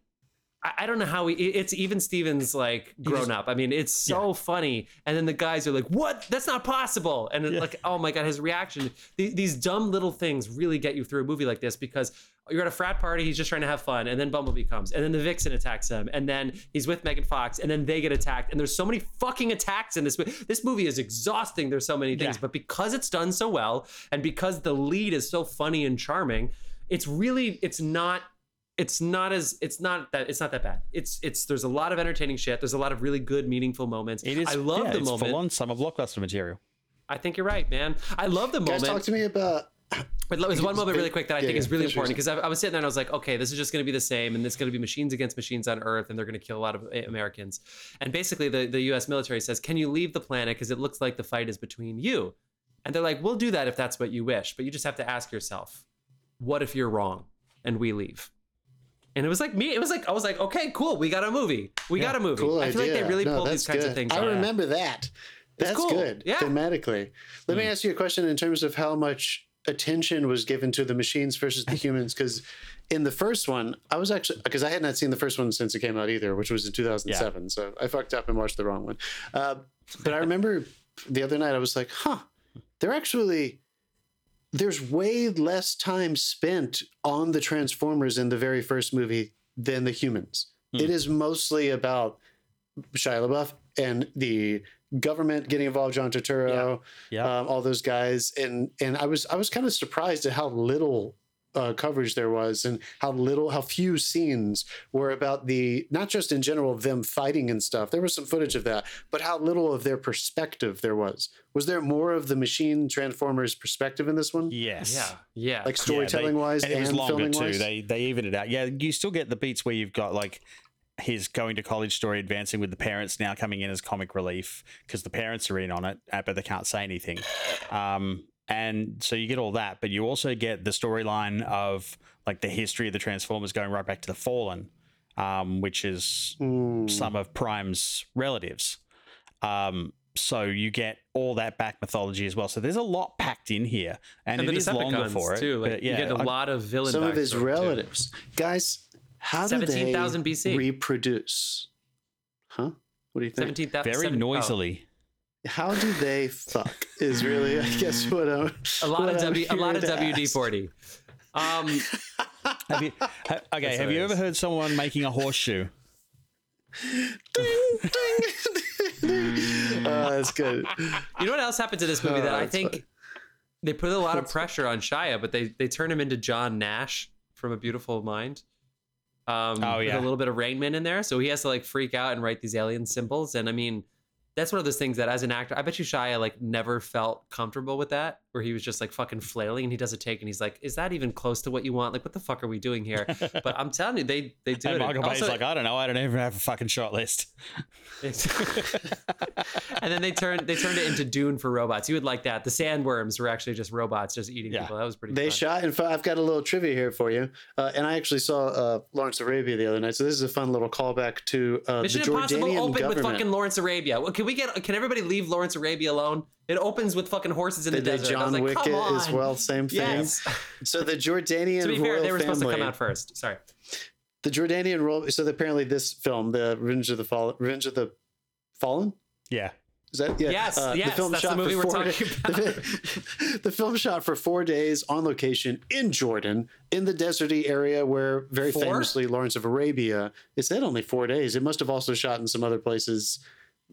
I, don't know how he it's even Stevens like grown up. I mean, it's so funny. And then the guys are like, What? That's not possible. And then, like, oh my god, his reaction. These, these dumb little things really get you through a movie like this because you're at a frat party, he's just trying to have fun, and then Bumblebee comes, and then the Vixen attacks him, and then he's with Megan Fox, and then they get attacked, and there's so many fucking attacks in this movie. This movie is exhausting. There's so many things, Yeah. but because it's done so well, and because the lead is so funny and charming, it's really it's not it's not as it's not that it's not that bad. It's it's there's a lot of entertaining shit. There's a lot of really good meaningful moments. It is. I love yeah, the it's moment. full on summer blockbuster material. I think you're right, man. I love the Guys, moment. talk to me about. But there's one moment really quick that I Yeah, think is really important because I, I was sitting there and I was like, okay, this is just going to be the same, and it's going to be machines against machines on Earth, and they're going to kill a lot of uh, Americans. And basically, the, the U.S. military says, can you leave the planet because it looks like the fight is between you? And they're like, we'll do that if that's what you wish, but you just have to ask yourself, what if you're wrong and we leave? And it was like me. It was like I was like, okay, cool. We got a movie. We got a movie. Cool I feel idea. like they really No, pulled these kinds good. of things. I off. remember that. That's cool. good Yeah. Thematically. Let me ask you a question in terms of how much attention was given to the machines versus the humans. Because in the first one, I was actually because I had not seen the first one since it came out either, which was in 2007. So I fucked up and watched the wrong one. Uh, but I remember the other night I was like, huh, they're actually there's way less time spent on the Transformers in the very first movie than the humans. It is mostly about Shia LaBeouf and the government getting involved, John Turturro, Yeah. um, all those guys, and and I was I was kind of surprised at how little uh, coverage there was, and how little, how few scenes were about the not just in general them fighting and stuff. There was some footage of that, but how little of their perspective there was. Was there more of the machine transformers perspective in this one, Yes. Yeah, yeah. like storytelling wise and and, was longer filming too. wise? They they even it out. Yeah, you still get the beats where you've got like his going to college story advancing with the parents now coming in as comic relief because the parents are in on it, uh, but they can't say anything. Um, and so you get all that, but you also get the storyline of like the history of the Transformers going right back to the Fallen, um, which is Hmm. some of Prime's relatives. Um, so you get all that back mythology as well. So there's a lot packed in here, and, and it the is longer Decepticons for it. too. Like but yeah, you get a I- lot of villain. some of his backstory, too. relatives, guys. How do they 17,000 BC. reproduce? Huh? What do you think? Seventeen thousand. very noisily. How do they fuck? Is really, I guess, what I'm. A lot of I'm W. A lot of WD forty. Um, Have you, ha, okay, That's have you ever heard someone making a horseshoe? Ding, ding. oh, that's good. you know what else happened to this movie Oh, that I think funny. they put a lot of pressure on Shia, but they they turn him into John Nash from A Beautiful Mind. Um, Oh, with yeah. a little bit of Rainman in there, so he has to like freak out and write these alien symbols. And I mean, that's one of those things that as an actor, I bet you Shia like never felt comfortable with that, where he was just like fucking flailing, and he does a take, and he's like, "Is that even close to what you want? Like, what the fuck are we doing here?" But I'm telling you, they they do And it. Michael Bay's Also- like, I don't know, I don't even have a fucking shot list. and then they turned they turned it into Dune for robots. You would like that. The sandworms were actually just robots just eating Yeah. people. That was pretty. Cool. They fun. shot. In fact, I've got a little trivia here for you. Uh, and I actually saw uh, Lawrence Arabia the other night. So this is a fun little callback to uh, Mission the Impossible Jordanian opened with fucking Lawrence Arabia. Well, can we get? Can everybody leave Lawrence Arabia alone? It opens with fucking horses in They the desert. John like, Wick come as well. Same thing. Yes. So the Jordanian to be royal fair, they were supposed to come out first. Sorry. the Jordanian royal. So apparently, this film, the Revenge of the Fallen, Revenge of the Fallen, Yeah. Is that yeah? Yes, uh, yes, that's the movie we're talking da- about. The, the film shot for four days on location in Jordan, in the deserty area where very Four? famously Lawrence of Arabia. It said only four days. It must have also shot in some other places,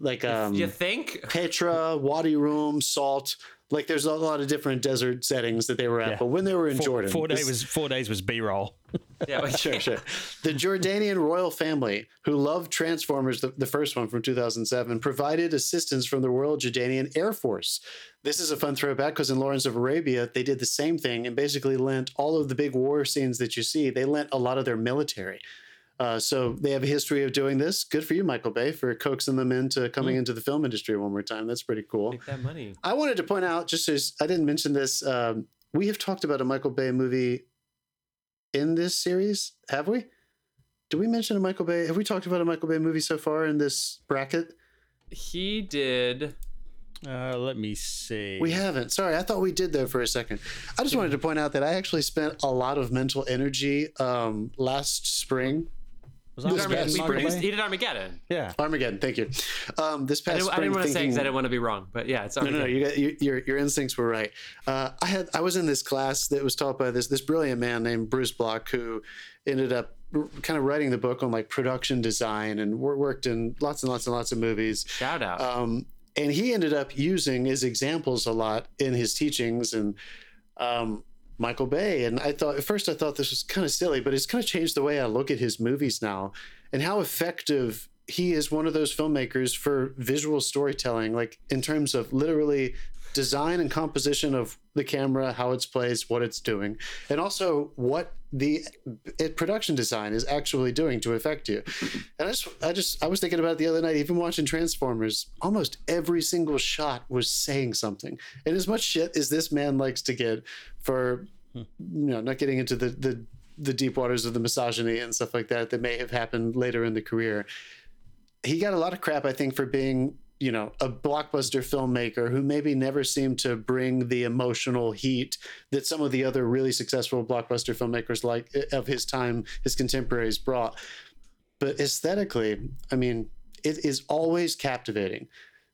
like um, you think? Petra, Wadi Rum, Salt. Like there's a lot of different desert settings that they were at. Yeah. But when they were in Four, Jordan, four days was four days was B roll. Yeah, sure, sure. The Jordanian royal family, who loved Transformers, the, the first one from 2007, provided assistance from the Royal Jordanian Air Force. This is a fun throwback because in Lawrence of Arabia, they did the same thing and basically lent all of the big war scenes that you see, they lent a lot of their military. Uh, so they have a history of doing this. Good for you, Michael Bay, for coaxing them into coming into the film industry one more time. That's pretty cool. Take that money. I wanted to point out, just as I didn't mention this, um, we have talked about a Michael Bay movie in this series, have we? Did we mention a Michael Bay? Have we talked about a Michael Bay movie so far in this bracket? He did. Uh, let me see. We haven't. Sorry, I thought we did though for a second. I just wanted to point out that I actually spent a lot of mental energy um, last spring. Was This that past Armageddon, We- spring. Michael we- he did Armageddon. Yeah. Armageddon, thank you. Um, this I past didn't, I spring, didn't want to say because I didn't want to be wrong, but yeah, it's No, no, no. You got you, your your instincts were right. Uh, I had I was in this class that was taught by this this brilliant man named Bruce Block who ended up r- kind of writing the book on like production design and wor- worked in lots and lots and lots of movies. Shout out. Um, and he ended up using his examples a lot in his teachings and um, Michael Bay. And I thought at first I thought this was kind of silly, but it's kind of changed the way I look at his movies now and how effective he is one of those filmmakers for visual storytelling, like in terms of literally design and composition of the camera, how it's placed, what it's doing, and also what the uh, production design is actually doing to affect you. And I just, I just, I was thinking about it the other night, even watching Transformers, almost every single shot was saying something. And as much shit as this man likes to get for, you know, not getting into the, the, the deep waters of the misogyny and stuff like that that may have happened later in the career. He got a lot of crap, I think, for being, you know, a blockbuster filmmaker who maybe never seemed to bring the emotional heat that some of the other really successful blockbuster filmmakers like eh, of his time, his contemporaries brought. But aesthetically, I mean, it is always captivating.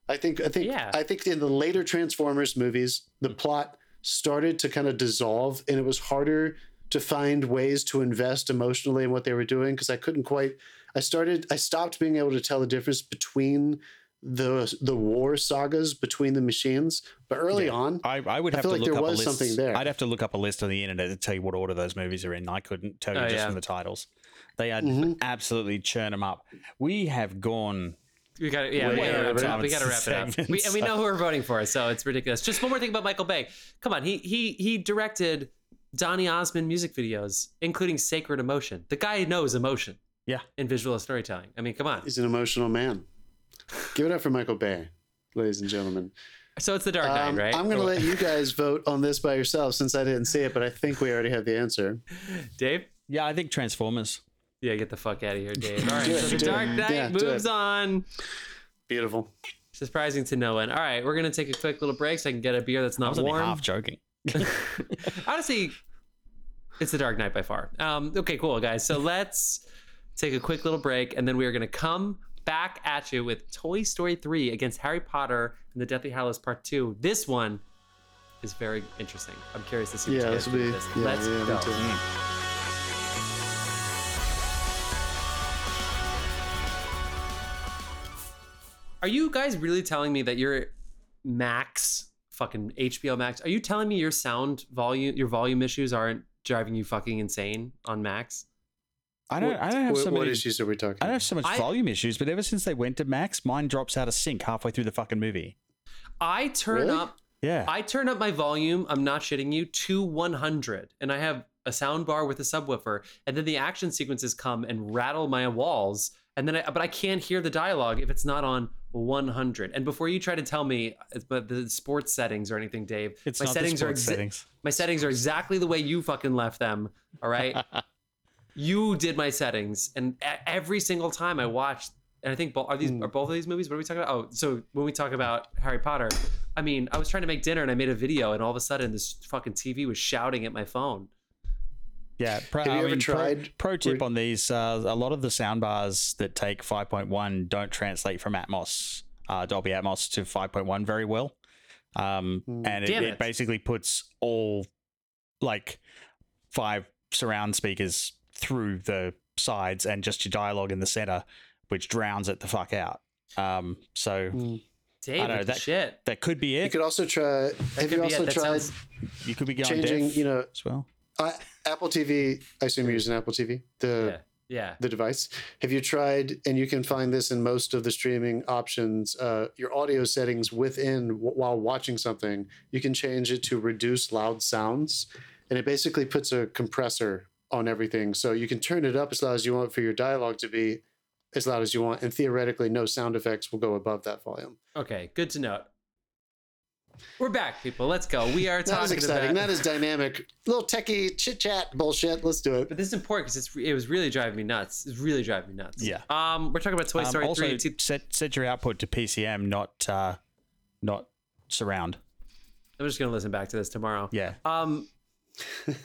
I think I think Yeah. I think in the later Transformers movies, the plot started to kind of dissolve and it was harder to find ways to invest emotionally in what they were doing because I couldn't quite I started I stopped being able to tell the difference between the the war sagas between the machines, but early Yeah. on, I, I would I have feel to like look there up a list. something there. I'd have to look up a list on the internet to tell you what order those movies are in. I couldn't tell you Oh, just yeah. from the titles. They are Mhm. absolutely churn them up. We have gone. We got yeah, we gotta wrap it up. We gotta wrap it up. Segments, We, and we know who we're voting for, so it's ridiculous. Just one more thing about Michael Bay. Come on, he he he directed Donny Osmond music videos, including Sacred Emotion. The guy knows emotion. Yeah. In visual storytelling. I mean, come on. he's an emotional man. Give it up for Michael Bay, ladies and gentlemen. So it's the Dark Knight, Um, right? I'm going to let you guys vote on this by yourself since I didn't see it, but I think we already have the answer. Dave. Yeah, I think Transformers. Yeah, get the fuck out of here, Dave. All right, it, so the. Dark Knight Yeah, moves on. Beautiful. Surprising to no one. All right, we're gonna take a quick little break so I can get a beer that's I not was only warm. half joking. Honestly, it's the Dark Knight by far. Um, okay, cool, guys. So let's take a quick little break, and then we are gonna come back at you with Toy Story 3 against Harry Potter and the Deathly Hallows Part 2. This one is very interesting. I'm curious to see what Yeah, you this guys will think be. this. Yeah, Let's yeah, go. too. Are you guys really telling me that your Max, fucking HBO Max, are you telling me your sound volume, your volume issues aren't driving you fucking insane on Max? I don't. What- I don't have what, so what many. issues are we talking? I don't have so much I- volume issues, but ever since they went to max, mine drops out of sync halfway through the fucking movie. I turn Really? up Yeah. I turn up my volume, I'm not shitting you, to 100. And I have a sound bar with a subwoofer. And then the action sequences come and rattle my walls. And then I, but I can't hear the dialogue if it's not on 100. And before you try to tell me it's but the sports settings or anything, Dave, it's my not settings the are sports settings. my settings are exactly the way you fucking left them. All right. you did my settings. And every single time I watched, and I think bo- are these Hmm. are both of these movies? What are we talking about? Oh, so when we talk about Harry Potter, I mean, I was trying to make dinner and I made a video, and all of a sudden this fucking TV was shouting at my phone. Yeah. Pro, Have you I ever mean, tried- Pro, tip on these: uh, a lot of the sound bars that take 5.1 don't translate from Atmos, uh, Dolby Atmos to 5.1 very well, um, Hmm. and it, it it. basically puts all like five surround speakers through the sides and just your dialogue in the center, which drowns it the fuck out. Um, so Hmm. Dave, I know, what the that- shit. that could be it. You could also try. Have you also tried sounds- You could be going changing? deaf You know, as well. uh, Apple TV. I assume you're using Apple TV. The Yeah, yeah. the device. Have you tried, and you can find this in most of the streaming options, uh, your audio settings within w- while watching something, you can change it to reduce loud sounds. And it basically puts a compressor on everything. So you can turn it up as loud as you want for your dialogue to be as loud as you want. And theoretically, no sound effects will go above that volume. Okay, good to know. We're back, people. Let's go. We are Not as talking exciting, about. not as dynamic. Little techie chit chat bullshit. Let's do it. but this is important because it was really driving me nuts. It's really driving me nuts. Yeah. Um, we're talking about Toy Um, Story also, 3. Two- set set your output to PCM, not uh, not surround. I'm just gonna listen back to this tomorrow. Yeah. Um,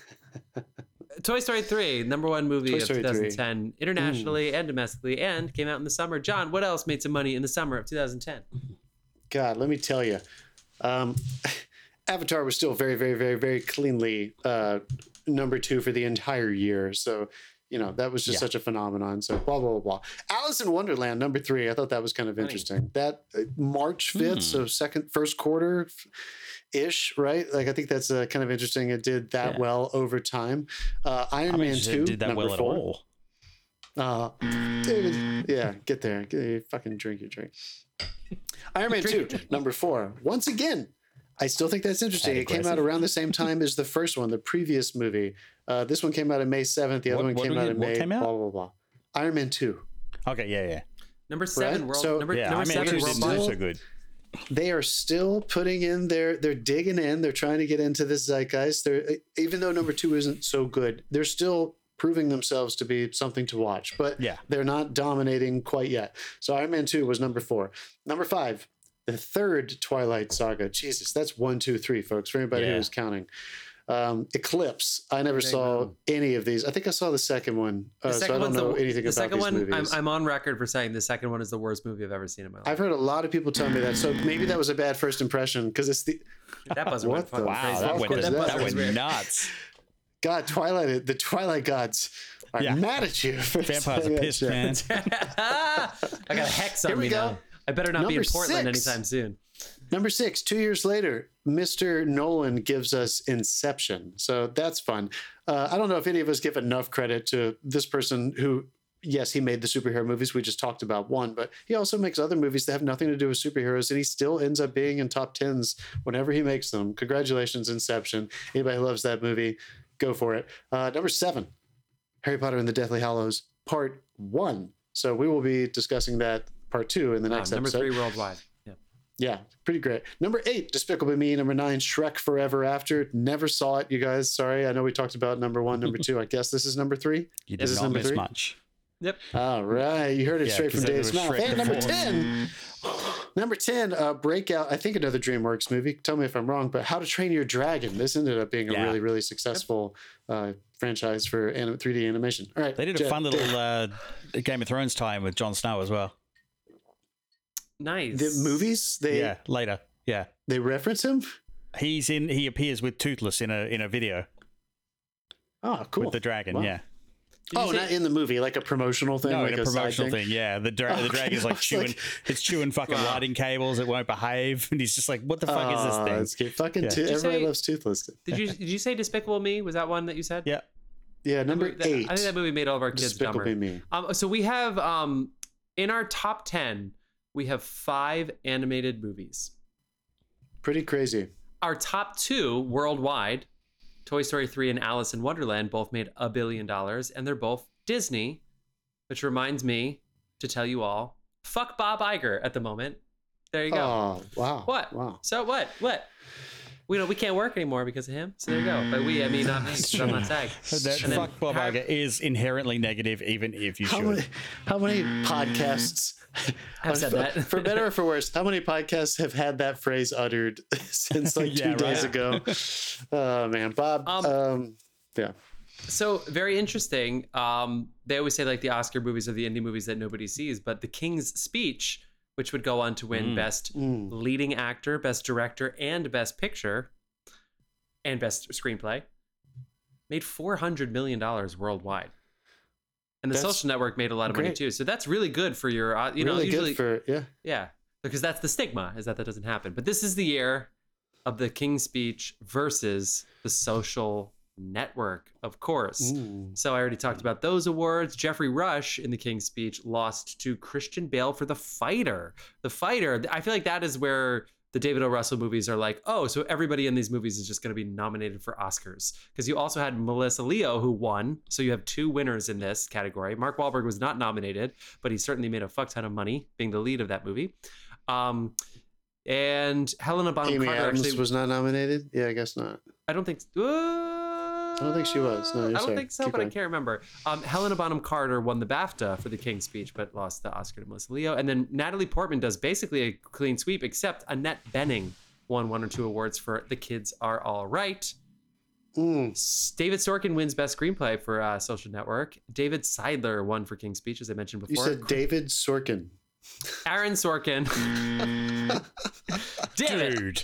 Toy Story 3, number one movie Toy of Story 3. 2010, internationally and domestically, and came out in the summer. John, what else made some money in the summer of 2010? God, let me tell you, um, Avatar was still very, very, very, very cleanly uh, number two for the entire year. So, you know, that was just Yeah. such a phenomenon. So, blah, blah, blah, blah. Alice in Wonderland, number three. I thought that was kind of interesting. That uh, March 5th, Hmm. so second, first quarter ish, right? Like, I think that's uh, kind of interesting. It did that Yeah. well over time. Uh, Iron I mean, Man 2, did that number well four. at all. Uh, David, yeah, get there. Get your fucking drink your drink. Iron Man 2, number four. Once again, I still think that's interesting. That It came out around the same time as the first one, the previous movie. Uh, this one came out on May 7th. The other What- one came out in May. came out? Blah, blah, blah. Iron Man 2. Okay, yeah, yeah, Number seven, Right? world. So- number yeah. number I mean, seven, it you're world didn't do still- so good. They are still putting in their, they're digging in. They're trying to get into this zeitgeist. They're, even though number two isn't so good, they're still proving themselves to be something to watch. But Yeah. they're not dominating quite yet. So Iron Man 2 was number four. Number five, the third Twilight Saga. Jesus, that's one, two, three, folks, for anybody Yeah. who's counting. Um, Eclipse. I never Dang, saw wow. any of these. I think I saw the second one. The second so I second don't one's know the, anything the about second these one. I'm, movies. I'm on record for saying the second one is the worst movie I've ever seen in my life. I've heard a lot of people tell me that. So maybe that was a bad first impression because it's the that buzzer What went fucking the- Wow, crazy. that Of went, course, that, that went nuts. God, Twilight, the Twilight gods are Yeah. mad at you. For Vampires are that pissed, shit. man. I got a hex on Here we me go. now. I better not be in Portland six. anytime soon. Number six, two years later, Mr. Nolan gives us Inception. So that's fun. Uh, I don't know if any of us give enough credit to this person who, yes, he made the superhero movies. We just talked about one, but he also makes other movies that have nothing to do with superheroes, and he still ends up being in top tens whenever he makes them. Congratulations, Inception. Anybody who loves that movie, go for it. Uh, number seven, Harry Potter and the Deathly Hallows, part one. So we will be discussing that part two in the Ah, next number episode. three worldwide. Yeah. Yeah, pretty great. Number eight, Despicable Me. Number nine, Shrek Forever After. Never saw it, you guys. Sorry. I know we talked about number one, number two. I guess this is number three. You did is not number miss three? much. Yep. All right. You heard it Yeah, straight 'cause from then there Dave's mouth. Shrek And number before. 10, number 10, uh, Breakout. I think another DreamWorks movie. Tell me if I'm wrong, but How to Train Your Dragon. This ended up being a Yeah. really, really successful uh, franchise for anim- 3D animation. All right. They did a Jeff, fun little uh, Game of Thrones time with Jon Snow as well. Nice. the movies, they, yeah, later. Yeah. they reference him. He's in he appears with Toothless in a in a video Oh, cool. with the dragon, Wow. yeah. Did Oh, not in the movie, like a promotional thing. No, like in a side promotional thing. yeah. The dra- the Okay, dragon is like chewing like- it's chewing fucking Wow. lighting cables, it won't behave, and he's just like, What the fuck is this Oh, thing? That's cute. Fucking Yeah. to- everybody say- loves Toothless. Did you did you say Despicable Me? Was that one that you said? Yeah. Yeah, number movie- that- eight. I think that movie made all of our kids Despicable dumber. Me. Um, so we have um, in our top ten, we have five animated movies. Pretty crazy. Our top two worldwide, Toy Story 3 and Alice in Wonderland, both made a billion dollars, and they're both Disney, which reminds me to tell you all, fuck Bob Iger at the moment. There you go. Oh, wow. What? Wow. So what? What? We know we can't work anymore because of him. So there you go. But we, I mean, not me. 'cause I'm not SAG. That And fuck Bob Har- Iger is inherently negative, even if you How should. many, how many podcasts Have said that. for better or for worse? How many podcasts have had that phrase uttered since like two Yeah, days ago? Oh man, Bob. Um, Um, yeah, So very interesting. Um, they always say like the Oscar movies are the indie movies that nobody sees, but The King's Speech, which would go on to win Mm. Best Mm. Leading Actor, Best Director, and Best Picture, and Best Screenplay, made four hundred million dollars worldwide. And the That's Social Network made a lot of money too. So that's really good for your, uh, you know, really usually good for yeah. Yeah, because that's the stigma is that that doesn't happen. But this is the year of the King's Speech versus the Social Network, of course. Mm. So I already talked about those awards. Geoffrey Rush in the King's Speech lost to Christian Bale for The Fighter. The Fighter. I feel like that is where the David O. Russell movies are like, oh, so everybody in these movies is just going to be nominated for Oscars. Because you also had Melissa Leo who won. So you have two winners in this category. Mark Wahlberg was not nominated, but he certainly made a fuck ton of money being the lead of that movie. Um, and Helena Bonham Amy Carter Adams actually, was not nominated. Yeah, I guess not. I don't think. I don't think she was. No, you're I don't sorry. think so, Keep but I can't remember. Um, Helena Bonham Carter won the BAFTA for the King's Speech, but lost the Oscar to Melissa Leo. And then Natalie Portman does basically a clean sweep, except Annette Bening won one or two awards for The Kids Are All Right. Mm. David Sorkin wins Best Screenplay for uh, Social Network. David Seidler won for King's Speech, as I mentioned before. You before. said David Sorkin. Aaron Sorkin. Damn it. Dude.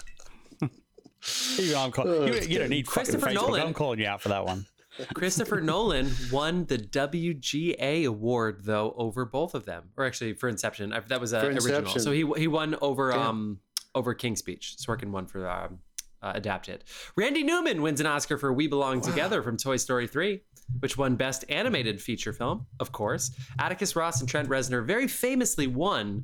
Even I'm call- Oh, you, you don't need Christopher Nolan. I'm calling you out for that one. Christopher Nolan won the WGA award though over both of them, or actually for Inception. I- That was uh, original. Inception. So he he won over Damn. um over King's Speech. Sorkin won for um, uh, adapted. Randy Newman wins an Oscar for We Belong Together from Toy Story 3, which won Best Animated Feature Film, of course. Atticus Ross and Trent Reznor very famously won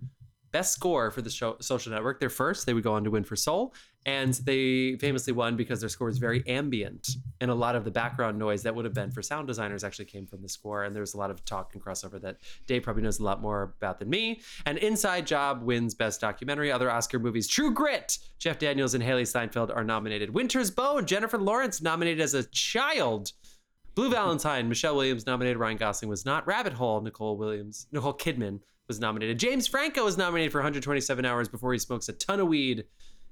Best Score for the show, Social Network. Their first, they would go on to win for Soul, and they famously won because their score is very ambient, and a lot of the background noise that would have been for sound designers actually came from the score. And there was a lot of talk and crossover that Dave probably knows a lot more about than me. And Inside Job wins Best Documentary. Other Oscar movies: True Grit, Jeff Daniels and Hailee Steinfeld are nominated. Winter's Bone, Jennifer Lawrence nominated as a child. Blue Valentine, Michelle Williams nominated. Ryan Gosling was not. Rabbit Hole, Nicole Williams, Nicole Kidman was nominated. James Franco was nominated for 127 hours before he smokes a ton of weed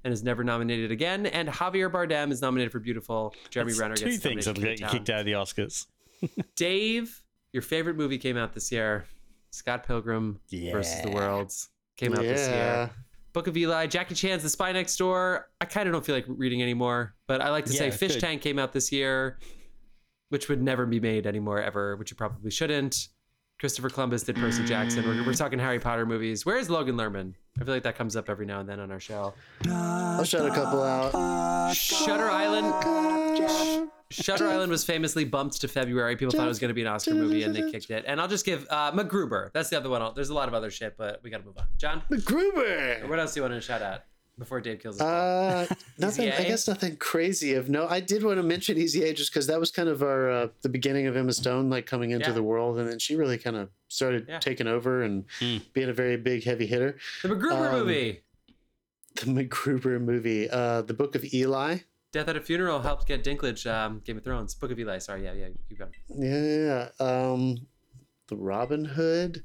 and is never nominated again. And Javier Bardem is nominated for Beautiful. Jeremy That's Renner two gets things that'll get you kicked out of the Oscars. Dave, your favorite movie came out this year. Scott Pilgrim versus the Yeah. World came out this year. Book of Eli, Jackie Chan's The Spy Next Door. I kind of don't feel like reading anymore, but I like to say Fish good. Tank came out this year, which would never be made anymore ever, which you probably shouldn't. Christopher Columbus did Percy Jackson. We're, we're talking Harry Potter movies. Where is Logan Lerman? I feel like that comes up every now and then on our show. I'll shout a couple out. Shutter Island. Shutter Island was famously bumped to February. People thought it was going to be an Oscar movie, and they kicked it. And I'll just give uh, MacGruber. That's the other one. There's a lot of other shit, but we got to move on. John, MacGruber. what else do you want to shout out before Dave kills us? Uh, nothing. I A? guess nothing crazy of no. I did want to mention Easy A just because that was kind of our uh, the beginning of Emma Stone like coming into Yeah. the world, and then she really kind of started Yeah. taking over and being a very big heavy hitter. the MacGruber um, movie. The MacGruber movie, uh, the Book of Eli. Death at a Funeral helped get Dinklage um, Game of Thrones. Book of Eli. Sorry, yeah, yeah, keep going. Yeah, um, the Robin Hood,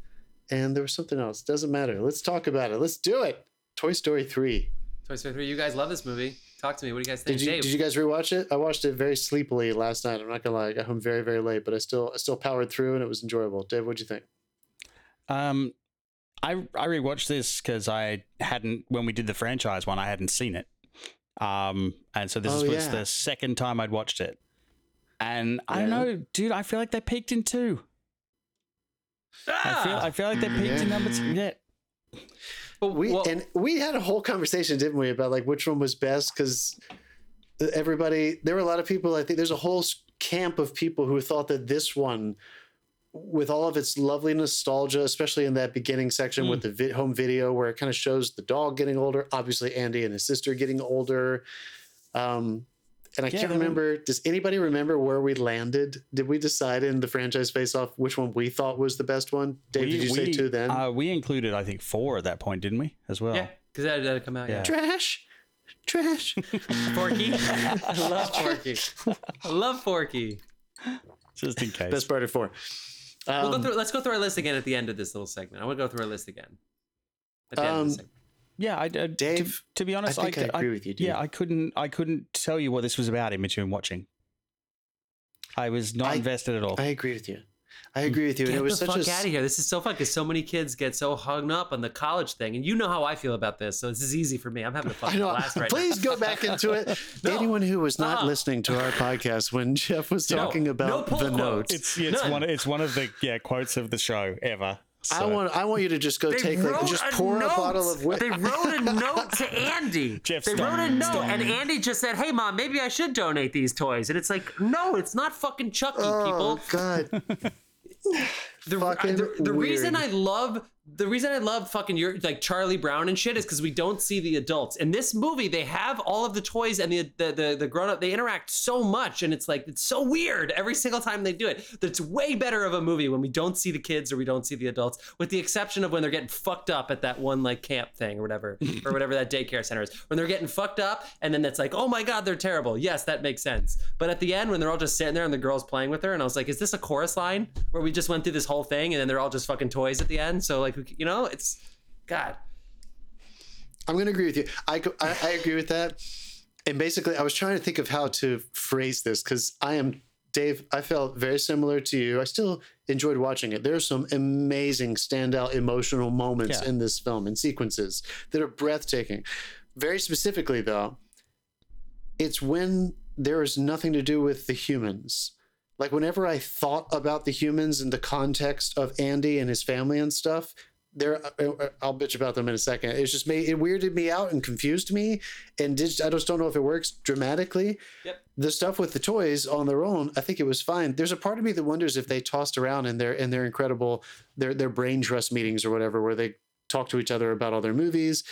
and there was something else. Doesn't matter. Let's talk about it. Let's do it. Toy Story three. Toy Story 3. You guys love this movie. Talk to me. What do you guys think? Did you Dave? did you guys rewatch it? I watched it very sleepily last night. I'm not gonna lie. I got home very very late, but I still I still powered through and it was enjoyable. Dave, what'd you think? Um, I I rewatched this because I hadn't when we did the franchise one, I hadn't seen it. Um, and so this Oh, was yeah. the second time I'd watched it, and I don't know, dude. I feel like they peaked in two. I feel Ah! I feel like they peaked in number two. Yeah, But We well, and we had a whole conversation, didn't we, about like which one was best? Because everybody, there were a lot of people. I think there's a whole camp of people who thought that this one, with all of its lovely nostalgia, especially in that beginning section with the vi- home video where it kind of shows the dog getting older, obviously Andy and his sister getting older. Um, and I Yeah, can't they were- remember. Does anybody remember where we landed? Did we decide in the franchise face off which one we thought was the best one? Dave, We- did you say we- two then? Uh, we included, I think, four at that point, didn't we? As well. yeah, because that had to come out. Yeah. Yeah. Trash. Trash. Forky. I love Forky. I love Forky. Just in case. Best part of four. We'll go Um, through, let's go through our list again at the end of this little segment. I want to go through our list again. At the end of Um, the segment. Yeah, I, uh, I, Dave, To, to be honest, I think I, I, agree with you. Dude. Yeah, I couldn't. I couldn't tell you what this was about in between watching. I was not I- invested at all. I agree with you. I agree with you. And Get it was the such fuck a out of here. This is so fun because so many kids get so hung up on the college thing. And you know how I feel about this. So this is easy for me. I'm having a fucking blast right Please go back into it. No. Anyone who was not Uh-uh. listening to our podcast when Jeff was talking No about pull the quotes. notes, it's it's one. It's one of the yeah quotes of the show ever. I want I want you to just go They take like just a pour a note. bottle of whiskey. They wrote a note to Andy. Jeff, they stop. wrote a note, Stop. and Andy just said, "Hey, mom, maybe I should donate these toys." And it's like, no, it's not fucking Chucky, Oh people. God! The, fucking the, the reason. I love the reason I love fucking your like Charlie Brown and shit is because we don't see the adults in this movie. They have all of the toys and the the the, the grown up. They interact so much, and it's like it's so weird every single time they do it. That's way better of a movie when we don't see the kids or we don't see the adults, with the exception of when they're getting fucked up at that one like camp thing or whatever or whatever that daycare center is. When they're getting fucked up, and then it's like, oh my god, they're terrible. Yes, that makes sense. But at the end, when they're all just sitting there and the girl's playing with her, and I was like, is this a chorus line where we just went through this whole thing and then they're all just fucking toys at the end? So like, who- you know, it's God. I'm gonna agree with you. I, I I agree with that. And basically, I was trying to think of how to phrase this because I am Dave. I felt very similar to you. I still enjoyed watching it. There are some amazing standout emotional moments Yeah. in this film and sequences that are breathtaking. Very specifically, though, it's when there is nothing to do with the humans. Like whenever I thought about the humans in the context of Andy and his family and stuff, there uh, I'll bitch about them in a second. It's just made it weirded me out and confused me, and did, I just don't know if it works dramatically. Yep. The stuff with the toys on their own, I think it was fine. There's a part of me that wonders if they tossed around in their in their incredible their their brain trust meetings or whatever, where they talk to each other about all their movies.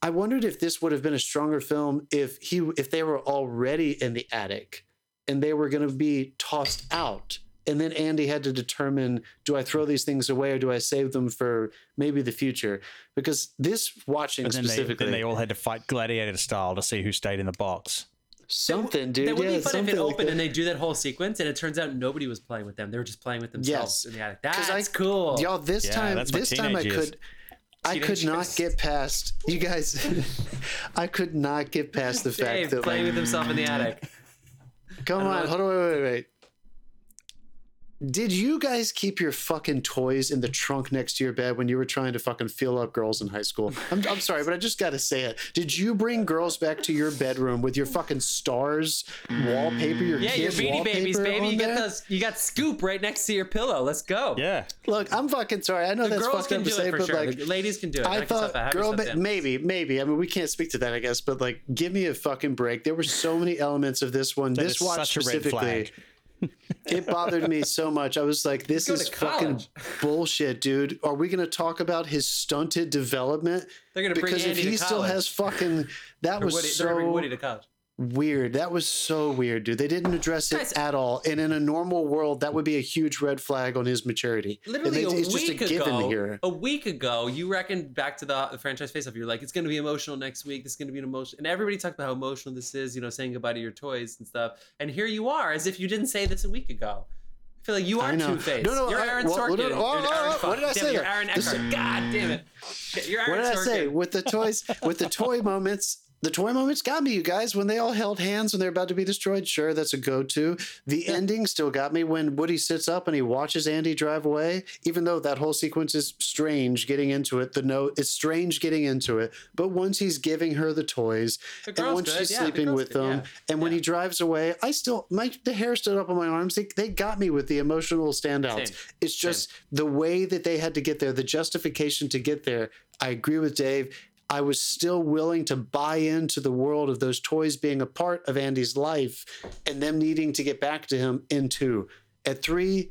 I wondered if this would have been a stronger film if he if they were already in the attic and they were going to be tossed out and then Andy had to determine do I throw these things away or do I save them for maybe the future because this watching and then they, specifically then they all had to fight gladiator style to see who stayed in the box. something dude That would yeah, be fun if it like opened that. and they do that whole sequence, and it turns out nobody was playing with them; they were just playing with themselves Yes. in the attic. That's I- cool. y'all this Yeah, time this time I teenage could I could not get past you guys I could not get past the fact that playing like, with himself in the attic. Come on hold on wait wait wait Did you guys keep your fucking toys in the trunk next to your bed when you were trying to fucking feel up girls in high school? I'm, I'm sorry, but I just got to say it. Did you bring girls back to your bedroom with your fucking stars wallpaper, your Yeah, your kids Beanie Babies, baby. You got those. You got Scoop right next to your pillow. Let's go. Yeah. Look, I'm fucking sorry. I know The that's girls fucked can up do to say, but sure. like, the ladies can do it. I Knock thought, girl, yourself ma- maybe, maybe. I mean, we can't speak to that, I guess, but like, give me a fucking break. There were so many elements of this one. That this is watch such a red specifically, flag. it bothered me so much. I was like, this is fucking bullshit, dude. Are we going to talk about his stunted development? They're gonna bring Because if he to still has fucking, that Or was Woody, they're gonna bring Woody to college. Weird. That was so weird, dude. They didn't address it Guys- at all. And in a normal world, that would be a huge red flag on his maturity. Literally they- a it's just a week ago, here. a week ago, you reckoned back to the, the franchise face off. You're like, it's going to be emotional next week. This is going to be an emotion, and everybody talked about how emotional this is. You know, saying goodbye to your toys and stuff. And here you are, as if you didn't say this a week ago. I feel like you are. Two Face. No, no, you're Aaron well, Sorkin. Oh, you're oh, Aaron- oh, oh, what did I damn say it, You're? Aaron This- Eckhart. God damn it. Shit, You're Aaron What did I say? With the toys, with the toy moments, the toy moments got me, you guys. When they all held hands when they're about to be destroyed, sure, that's a go-to. The ending still got me when Woody sits up and he watches Andy drive away. Even though that whole sequence is strange getting into it, the note is strange getting into it. But once he's giving her the toys, The and once good. she's Yeah, sleeping girl's with good. them, Yeah. and when he drives away, I still my the hair stood up on my arms. They, they got me with the emotional standouts. Same. It's just the way that they had to get there, the justification to get there. I agree with Dave. I was still willing to buy into the world of those toys being a part of Andy's life and them needing to get back to him in two. At three,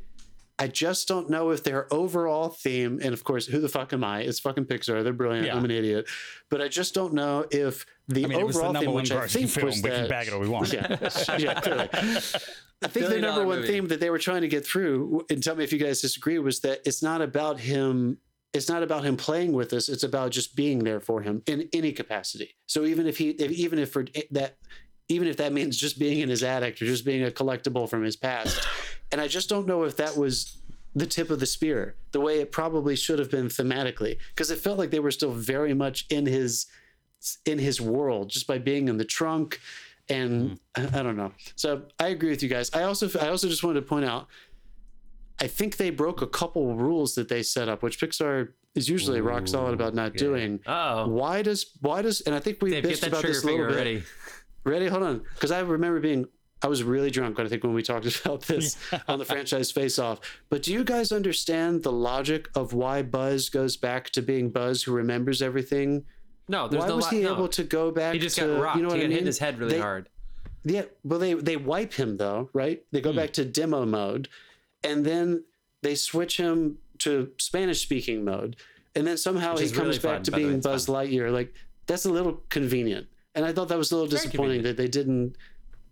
I just don't know if their overall theme, and of course, who the fuck am I? It's fucking Pixar. They're brilliant. Yeah. I'm an idiot. But I just don't know if the I mean, it was the overall number theme, one which I think film. was We can that, bag it all we want. yeah, yeah, clearly. I think the number one movie. theme that they were trying to get through, and tell me if you guys disagree, was that it's not about him. It's not about him playing with us. It's about just being there for him in any capacity. So even if he, if, even if for eh, that, even if that means just being in his attic or just being a collectible from his past, and I just don't know if that was the tip of the spear, the way it probably should have been thematically, because it felt like they were still very much in his in his world just by being in the trunk and mm-hmm. I, I don't know so i agree with you guys i also i also just wanted to point out i think they broke a couple rules that they set up which pixar is usually rock solid about not yeah. doing Oh, why does why does and i think we Dave, bitched about this a little bit ready. ready hold on because i remember being i was really drunk i think when we talked about this on the franchise face off but do you guys understand the logic of why buzz goes back to being buzz who remembers everything No, there's no. why no. was lo- he no. able to go back He just to got rocked. you know what he I mean? hit his head really They- hard. Yeah, well they they wipe him though, right? They go hmm. back to demo mode and then they switch him to Spanish speaking mode. And then somehow Which he comes really back fun, to the way, being Buzz fun. Lightyear. Like that's a little convenient. And I thought that was a little Very disappointing convenient. that they didn't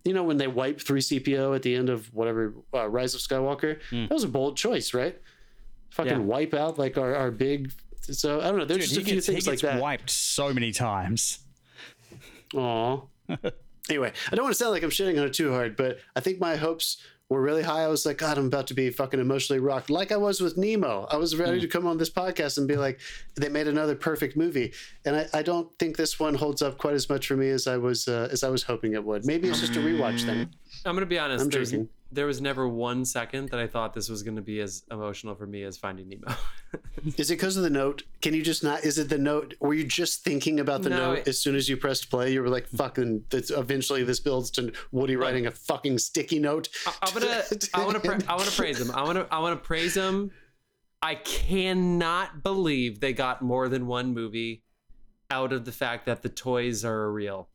you know when they wipe 3CPO at the end of whatever uh, Rise of Skywalker, Hmm. that was a bold choice, right? Fucking Yeah. wipe out like our, our big so I don't know. There's Dude, just a few gets, things like that. wiped so many times. Aw. anyway, I don't want to sound like I'm shitting on it too hard, but I think my hopes were really high. I was like, God, I'm about to be fucking emotionally rocked, like I was with Nemo. I was ready to come on this podcast and be like, they made another perfect movie, and I, I don't think this one holds up quite as much for me as I was uh, as I was hoping it would. Maybe it's just a rewatch thing. I'm gonna be honest. I'm there's- joking. There was never one second that I thought this was gonna be as emotional for me as Finding Nemo. Is it because of the note? Can you just not? Is it the note? Were you just thinking about the No, note it- as soon as you pressed play? You were like, "Fucking!" That's eventually this builds to Woody writing a fucking sticky note. I- I'm gonna, I want to, pra- I want to praise him. I want to, I want to praise him. I cannot believe they got more than one movie out of the fact that the toys are real.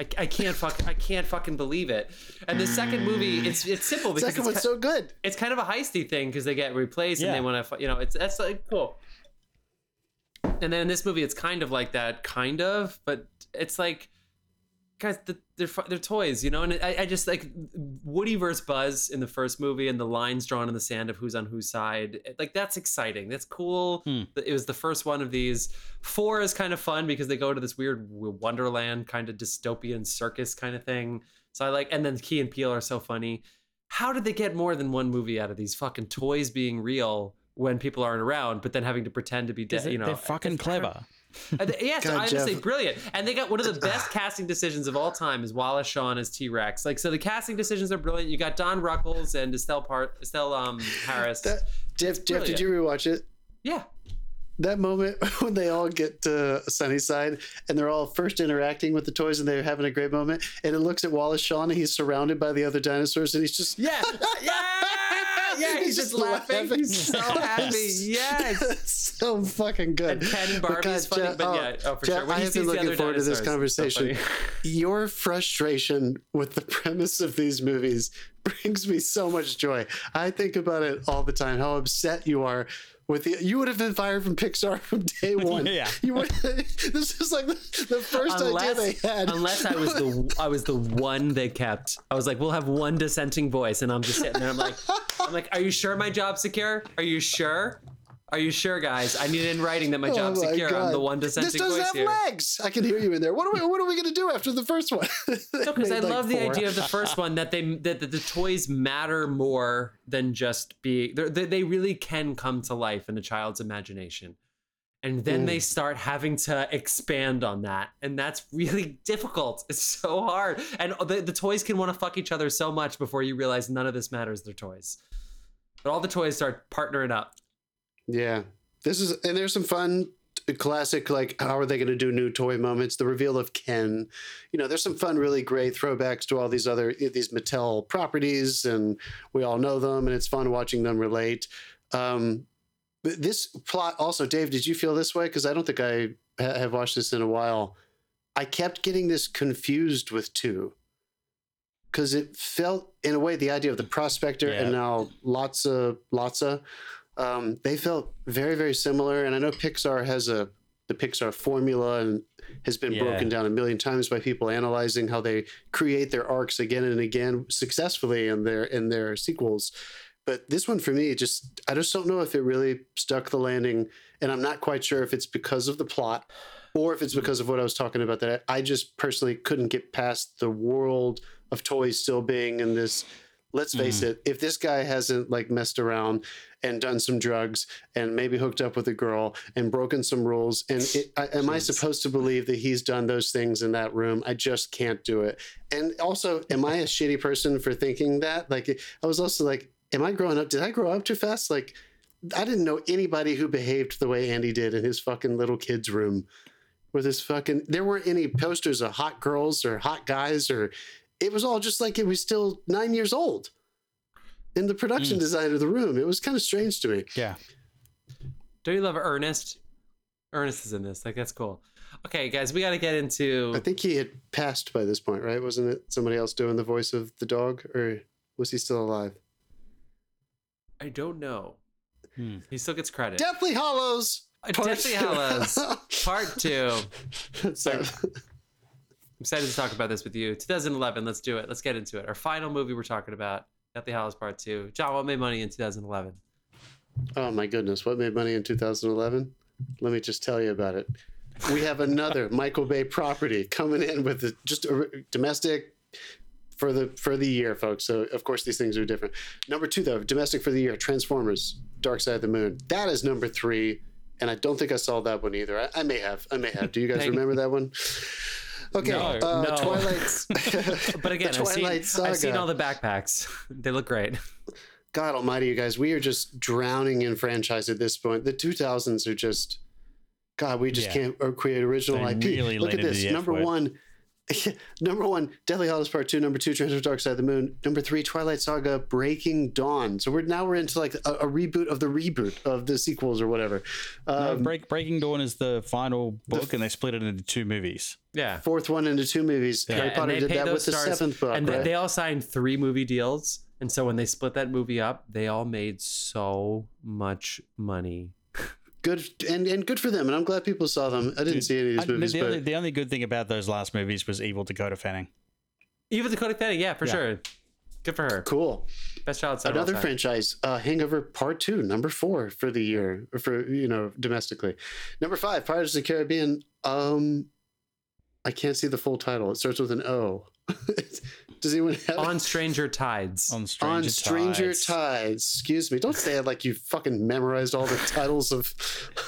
I, I can't fuck, I can't fucking believe it. And the second movie, it's it's simple because Second it's, one's ki- so good. it's kind of a heisty thing because they get replaced and they want to, you know, it's that's like cool. And then in this movie, it's kind of like that, kind of, but it's like, guys, the, they're they're toys, you know. And I, I just like Woody versus Buzz in the first movie, and the lines drawn in the sand of who's on whose side. Like that's exciting. That's cool. Hmm. It was the first one of these. Four is kind of fun because they go to this weird Wonderland kind of dystopian circus kind of thing. So I like, and then Key and Peele are so funny. How did they get more than one movie out of these fucking toys being real when people aren't around, but then having to pretend to be dead? You know, they're fucking clever. yes, God, say Jeff. brilliant. And they got one of the best casting decisions of all time is Wallace Shawn as T Rex. Like, so the casting decisions are brilliant. You got Don Rickles and Estelle Part, Estelle um, Harris. That, Jeff, Jeff, did you rewatch it? yeah, That moment when they all get to Sunnyside and they're all first interacting with the toys and they're having a great moment, and it looks at Wallace Shawn and he's surrounded by the other dinosaurs and he's just yeah, yeah, yeah. He's, just laughing. He's so happy. Yes. so fucking good. And Ken and uh, But Barbie is funny, Jeff- but oh, yeah, oh for Jeff, sure. When I have been looking forward to this dinosaurs, it's so conversation. Your frustration with the premise of these movies brings me so much joy. I think about it all the time. How upset you are with the. You would have been fired from Pixar from day one. Yeah. You would. This is like the, the first idea they had. unless I was the I was the one they kept. I was like, we'll have one dissenting voice, and I'm just sitting there. I'm like, I'm like, are you sure my job's secure? Are you sure? Are you sure, guys? I need it in writing that my job's Oh my secure. I'm God. the one This dissenting doesn't voice have here. legs. I can hear you in there. What are we? What are we going to do after the first one? No, because I love the idea of the first one that they that, that the toys matter more than just being. they're- They they really can come to life in a child's imagination, and then Mm. they start having to expand on that, and that's really difficult. It's so hard, and the the toys can want to fuck each other so much before you realize none of this matters. They're toys, but all the toys start partnering up. Yeah. This is and there's some fun classic like how are they going to do new toy moments? The reveal of ken. You know there's some fun really great throwbacks to all these other these mattel properties and we all know them and it's fun watching them relate. Um but this plot also dave did you feel this way? Because i don't think i ha- have watched this in a while. I kept getting this confused with two. Because it felt in a way the idea of the prospector Yeah. and now Lotso Lotso um, they felt very very similar. And i know pixar has a the pixar formula and has been Yeah. broken down a million times by people analyzing how they create their arcs again and again successfully in their in their sequels. But this one for me just i just don't know if it really stuck the landing. And i'm not quite sure if it's because of the plot or if it's because of what i was talking about that i just personally couldn't get past the world of toys still being in this let's face it if this guy hasn't like messed around and done some drugs and maybe hooked up with a girl and broken some rules. And it, I, am i supposed to believe that he's done those things in that room? I just can't do it. And also am i a shitty person for thinking that? Like i was also like am i growing up? Did i grow up too fast? Like i didn't know anybody who behaved the way andy did in his fucking little kids room with his fucking there weren't any posters of hot girls or hot guys or it was all just like it was still nine years old in the production Mm. design of the room it was kind of strange to me Yeah. Don't you love Ernest? Ernest is in this. Like that's cool. Okay, guys, we got to get into. i think he had passed by this point right wasn't it somebody else doing the voice of the dog or was he still alive I don't know. Hmm. He still gets credit. deathly hallows Uh, Part Deathly two. Hallows, Part Two. so, I'm excited to talk about this with you. 2011. Let's do it. Let's get into it. Our final movie we're talking about, Deathly Hallows Part Two. John, what made money in 2011? oh my goodness. What made money in 2011 let me just tell you about it. We have another michael bay property coming in with a, just a domestic for the for the year folks. So of course these things are different. Number two though domestic for the year transformers dark side of the moon. That is number three and i don't think i saw that one either. I, I may have. I may have. Do you guys remember that one okay No, uh, no. twilight But again, the I've seen, twilight saga I've seen all the backpacks. they look great. God almighty, you guys, we are just drowning in franchise at this point. The 2000s are just, God, we just Yeah. can't uh, create original They IP. really Look at this. the F Number word. one, number one, Deathly Hallows Part Two. Number two, Transformers: Dark Side of the Moon. Number three, Twilight Saga: Breaking Dawn. So we're now we're into like a, a reboot of the reboot of the sequels or whatever. No, Um, Break, Breaking Dawn is the final book, and they split it into two movies. Yeah. fourth one into two movies. Harry and Potter did that those with the seventh book. and right? they all signed three movie deals. And so when they split that movie up, they all made so much money. Good and and good for them. And I'm glad people saw them. I didn't Dude, see any of these I- the, movies, the but only, the only good thing about those last movies was Evil Dakota Fanning. evil Dakota Fanning, yeah, for Yeah. sure. Good for her. cool. Best child star. of all Another time. franchise, uh, Hangover Part Two, number four for the year, for you know domestically. Number five, Pirates of the Caribbean. Um, I can't see the full title. It starts with an O. Does anyone have On Stranger Tides. On Stranger, on Stranger Tides. Tides. Excuse me. Don't say it like you fucking memorized all the titles of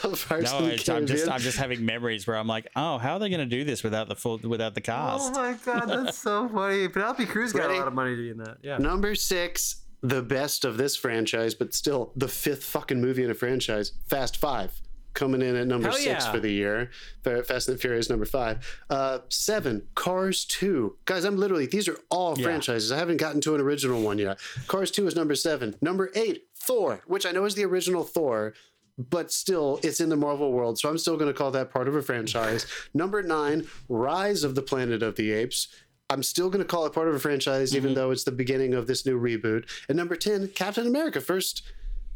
of Pirates No, of the it's, I'm just I'm just having memories where I'm like, oh, how are they going to do this without the full without the cast? Oh my god, that's so funny. Penelope Cruz got Ready? a lot of money to be in that. Yeah. Number six, the best of this franchise, but still the fifth fucking movie in a franchise. Fast Five coming in at number Hell six yeah. for the year. Fast and the Furious number five. Uh, seven, Cars Two. Guys, I'm literally these are all Yeah. franchises. I haven't gotten to an original one yet. Cars Two is number seven. Number eight, Thor, which I know is the original Thor. But still, it's in the Marvel world, so I'm still going to call that part of a franchise. Number nine, Rise of the Planet of the Apes. I'm still going to call it part of a franchise, even though it's the beginning of this new reboot. And number ten, Captain America. First,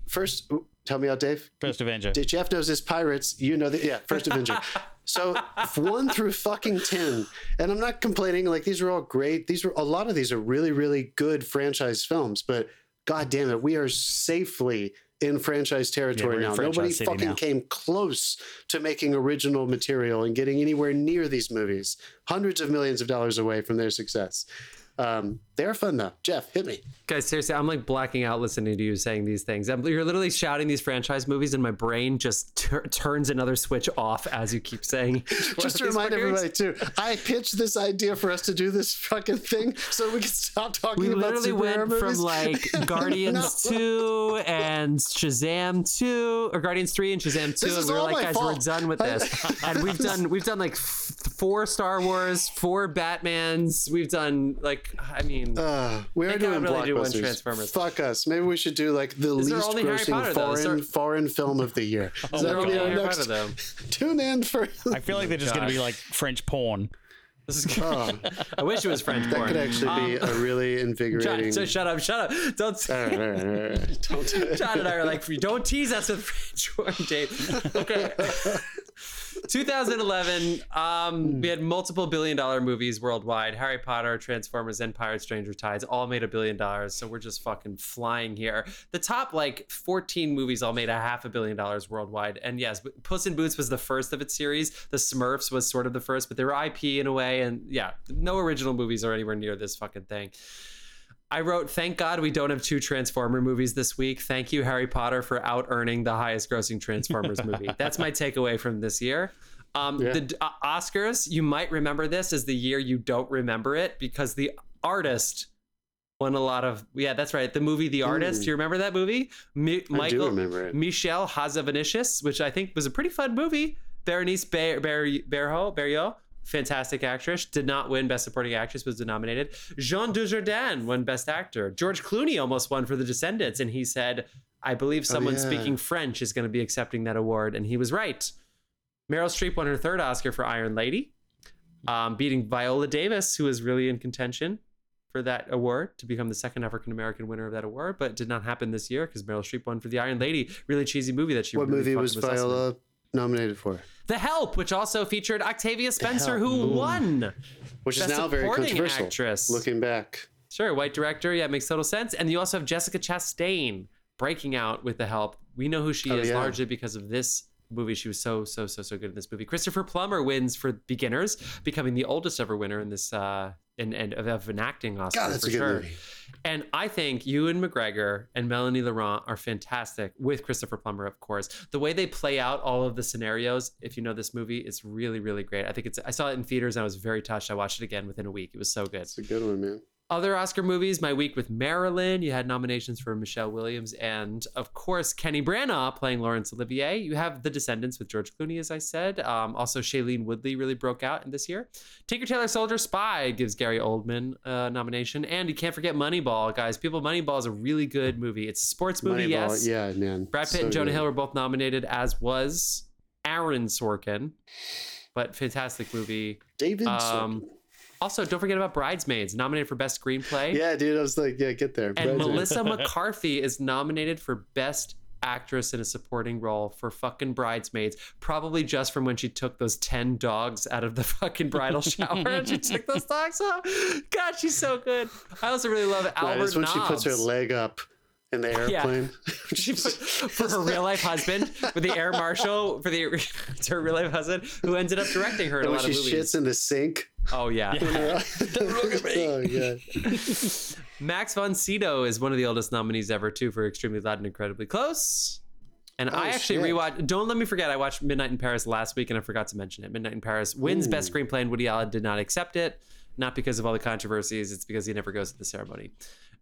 first. tell me out, Dave. First Avenger. Did Jeff knows his pirates? You know that, yeah. First Avenger. So one through fucking ten, and I'm not complaining. Like these are all great. These are a lot of these are really, really good franchise films. But god damn it, we are safely in franchise territory we're now. franchise Nobody fucking now. came close to making original material and getting anywhere near these movies. Hundreds of millions of dollars away from their success. Um, they're fun though. Jeff, hit me. Guys, seriously, I'm like blacking out listening to you saying these things. I'm, you're literally shouting these franchise movies, and my brain just tur turns another switch off as you keep saying. Just to remind fuckers. everybody too, I pitched this idea for us to do this fucking thing so we can stop talking. We about literally went movies. from like Guardians No. 2 and Shazam 2 or Guardians 3 and Shazam 2 This and we were like guys fault. we're done with this. and we've done we've done like f- four Star Wars, four Batmans. We've done like I mean Uh, we are doing would really do one. Transformers. Fuck us. Maybe we should do like the Is least grossing Potter, foreign there- foreign film of the year. Is that they're gonna be all our next? Potter, though. Tune in for. I feel like they're just going to be like French porn. This is Oh, I wish it was French that porn. could actually be a really John, invigorating. so shut up, shut up. Don't All right, all right, all right. Don't. John and I are like, don't tease us with French porn, Dave. Okay. 2011, um, we had multiple billion dollar movies worldwide. Harry Potter, Transformers, Empire, Stranger Tides all made a billion dollars. So we're just fucking flying here. The top like 14 movies all made a half a billion dollars worldwide. And yes, Puss in Boots was the first of its series. The Smurfs was sort of the first, but they were IP in a way. And yeah, no original movies are anywhere near this fucking thing. I wrote, thank God we don't have two Transformer movies this week. Thank you, Harry Potter, for out earning the highest grossing Transformers movie. That's my takeaway from this year. Um, Yeah. The uh, Oscars, you might remember this as the year you don't remember it because the artist won a lot of. Yeah, that's right. The movie The Artist. Mm. Do you remember that movie? Mi- I do remember it. Michel Hazanavicius, which I think was a pretty fun movie. Berenice Ber- Ber- Berho, Berriot, fantastic actress, did not win Best Supporting Actress, was nominated. Jean Dujardin won Best Actor. George Clooney almost won for The Descendants, and he said, "I believe someone yeah. speaking French is going to be accepting that award," and he was right. Meryl Streep won her third Oscar for Iron Lady, um, beating Viola Davis, who was really in contention for that award to become the second African American winner of that award, but it did not happen this year because Meryl Streep won for the Iron Lady, really cheesy movie that she. What really movie was. Viola nominated for? The Help, which also featured Octavia Spencer, who Ooh. won. Which is now very Supporting controversial. Actress. Looking back, Sure, white director. Yeah, makes total sense. And you also have Jessica Chastain breaking out with The Help. We know who she Oh, is yeah. largely because of this movie. She was so, so, so, so good in this movie. Christopher Plummer wins for Beginners, becoming the oldest ever winner in this uh, in, in, of, of an acting Oscar God, that's for a good sure. movie. And I think Ewan McGregor and Melanie Laurent are fantastic with Christopher Plummer, of course. The way they play out all of the scenarios, if you know this movie, is really, really great. I think it's. I saw it in theaters and I was very touched. I watched it again within a week. It was so good. It's a good one, man. Other Oscar movies, My Week with Marilyn. You had nominations for Michelle Williams and, of course, Kenny Branagh playing Laurence Olivier. You have The Descendants with George Clooney, as I said. Um, also, Shailene Woodley really broke out in this year. Tinker Tailor Soldier Spy gives Gary Oldman a nomination. And you can't forget Moneyball, guys. People, Moneyball is a really good movie. It's a sports movie, Moneyball, yes. yeah, man. Brad Pitt So and Jonah good. Hill were both nominated, as was Aaron Sorkin. But fantastic movie. David. Um, Sorkin. Also, don't forget about Bridesmaids, nominated for Best Screenplay. yeah, dude. I was like, yeah, get there. And Melissa McCarthy is nominated for Best Actress in a Supporting Role for fucking Bridesmaids, probably just from when she took those 10 dogs out of the fucking bridal shower and she took those dogs off. God, she's so good. I also really love Albert it's when she puts her leg up in the airplane. She put, for her real life husband, for the air marshal, for the her real life husband, who ended up directing her in and a lot she of movies. shits in the sink Oh yeah. oh yeah. Max von Sydow is one of the oldest nominees ever too for Extremely Loud and Incredibly Close. And Oh, I actually shit. rewatched. Don't let me forget. I watched Midnight in Paris last week, and I forgot to mention it. Midnight in Paris wins Best Screenplay, and Woody Allen did not accept it, not because of all the controversies. It's because he never goes to the ceremony.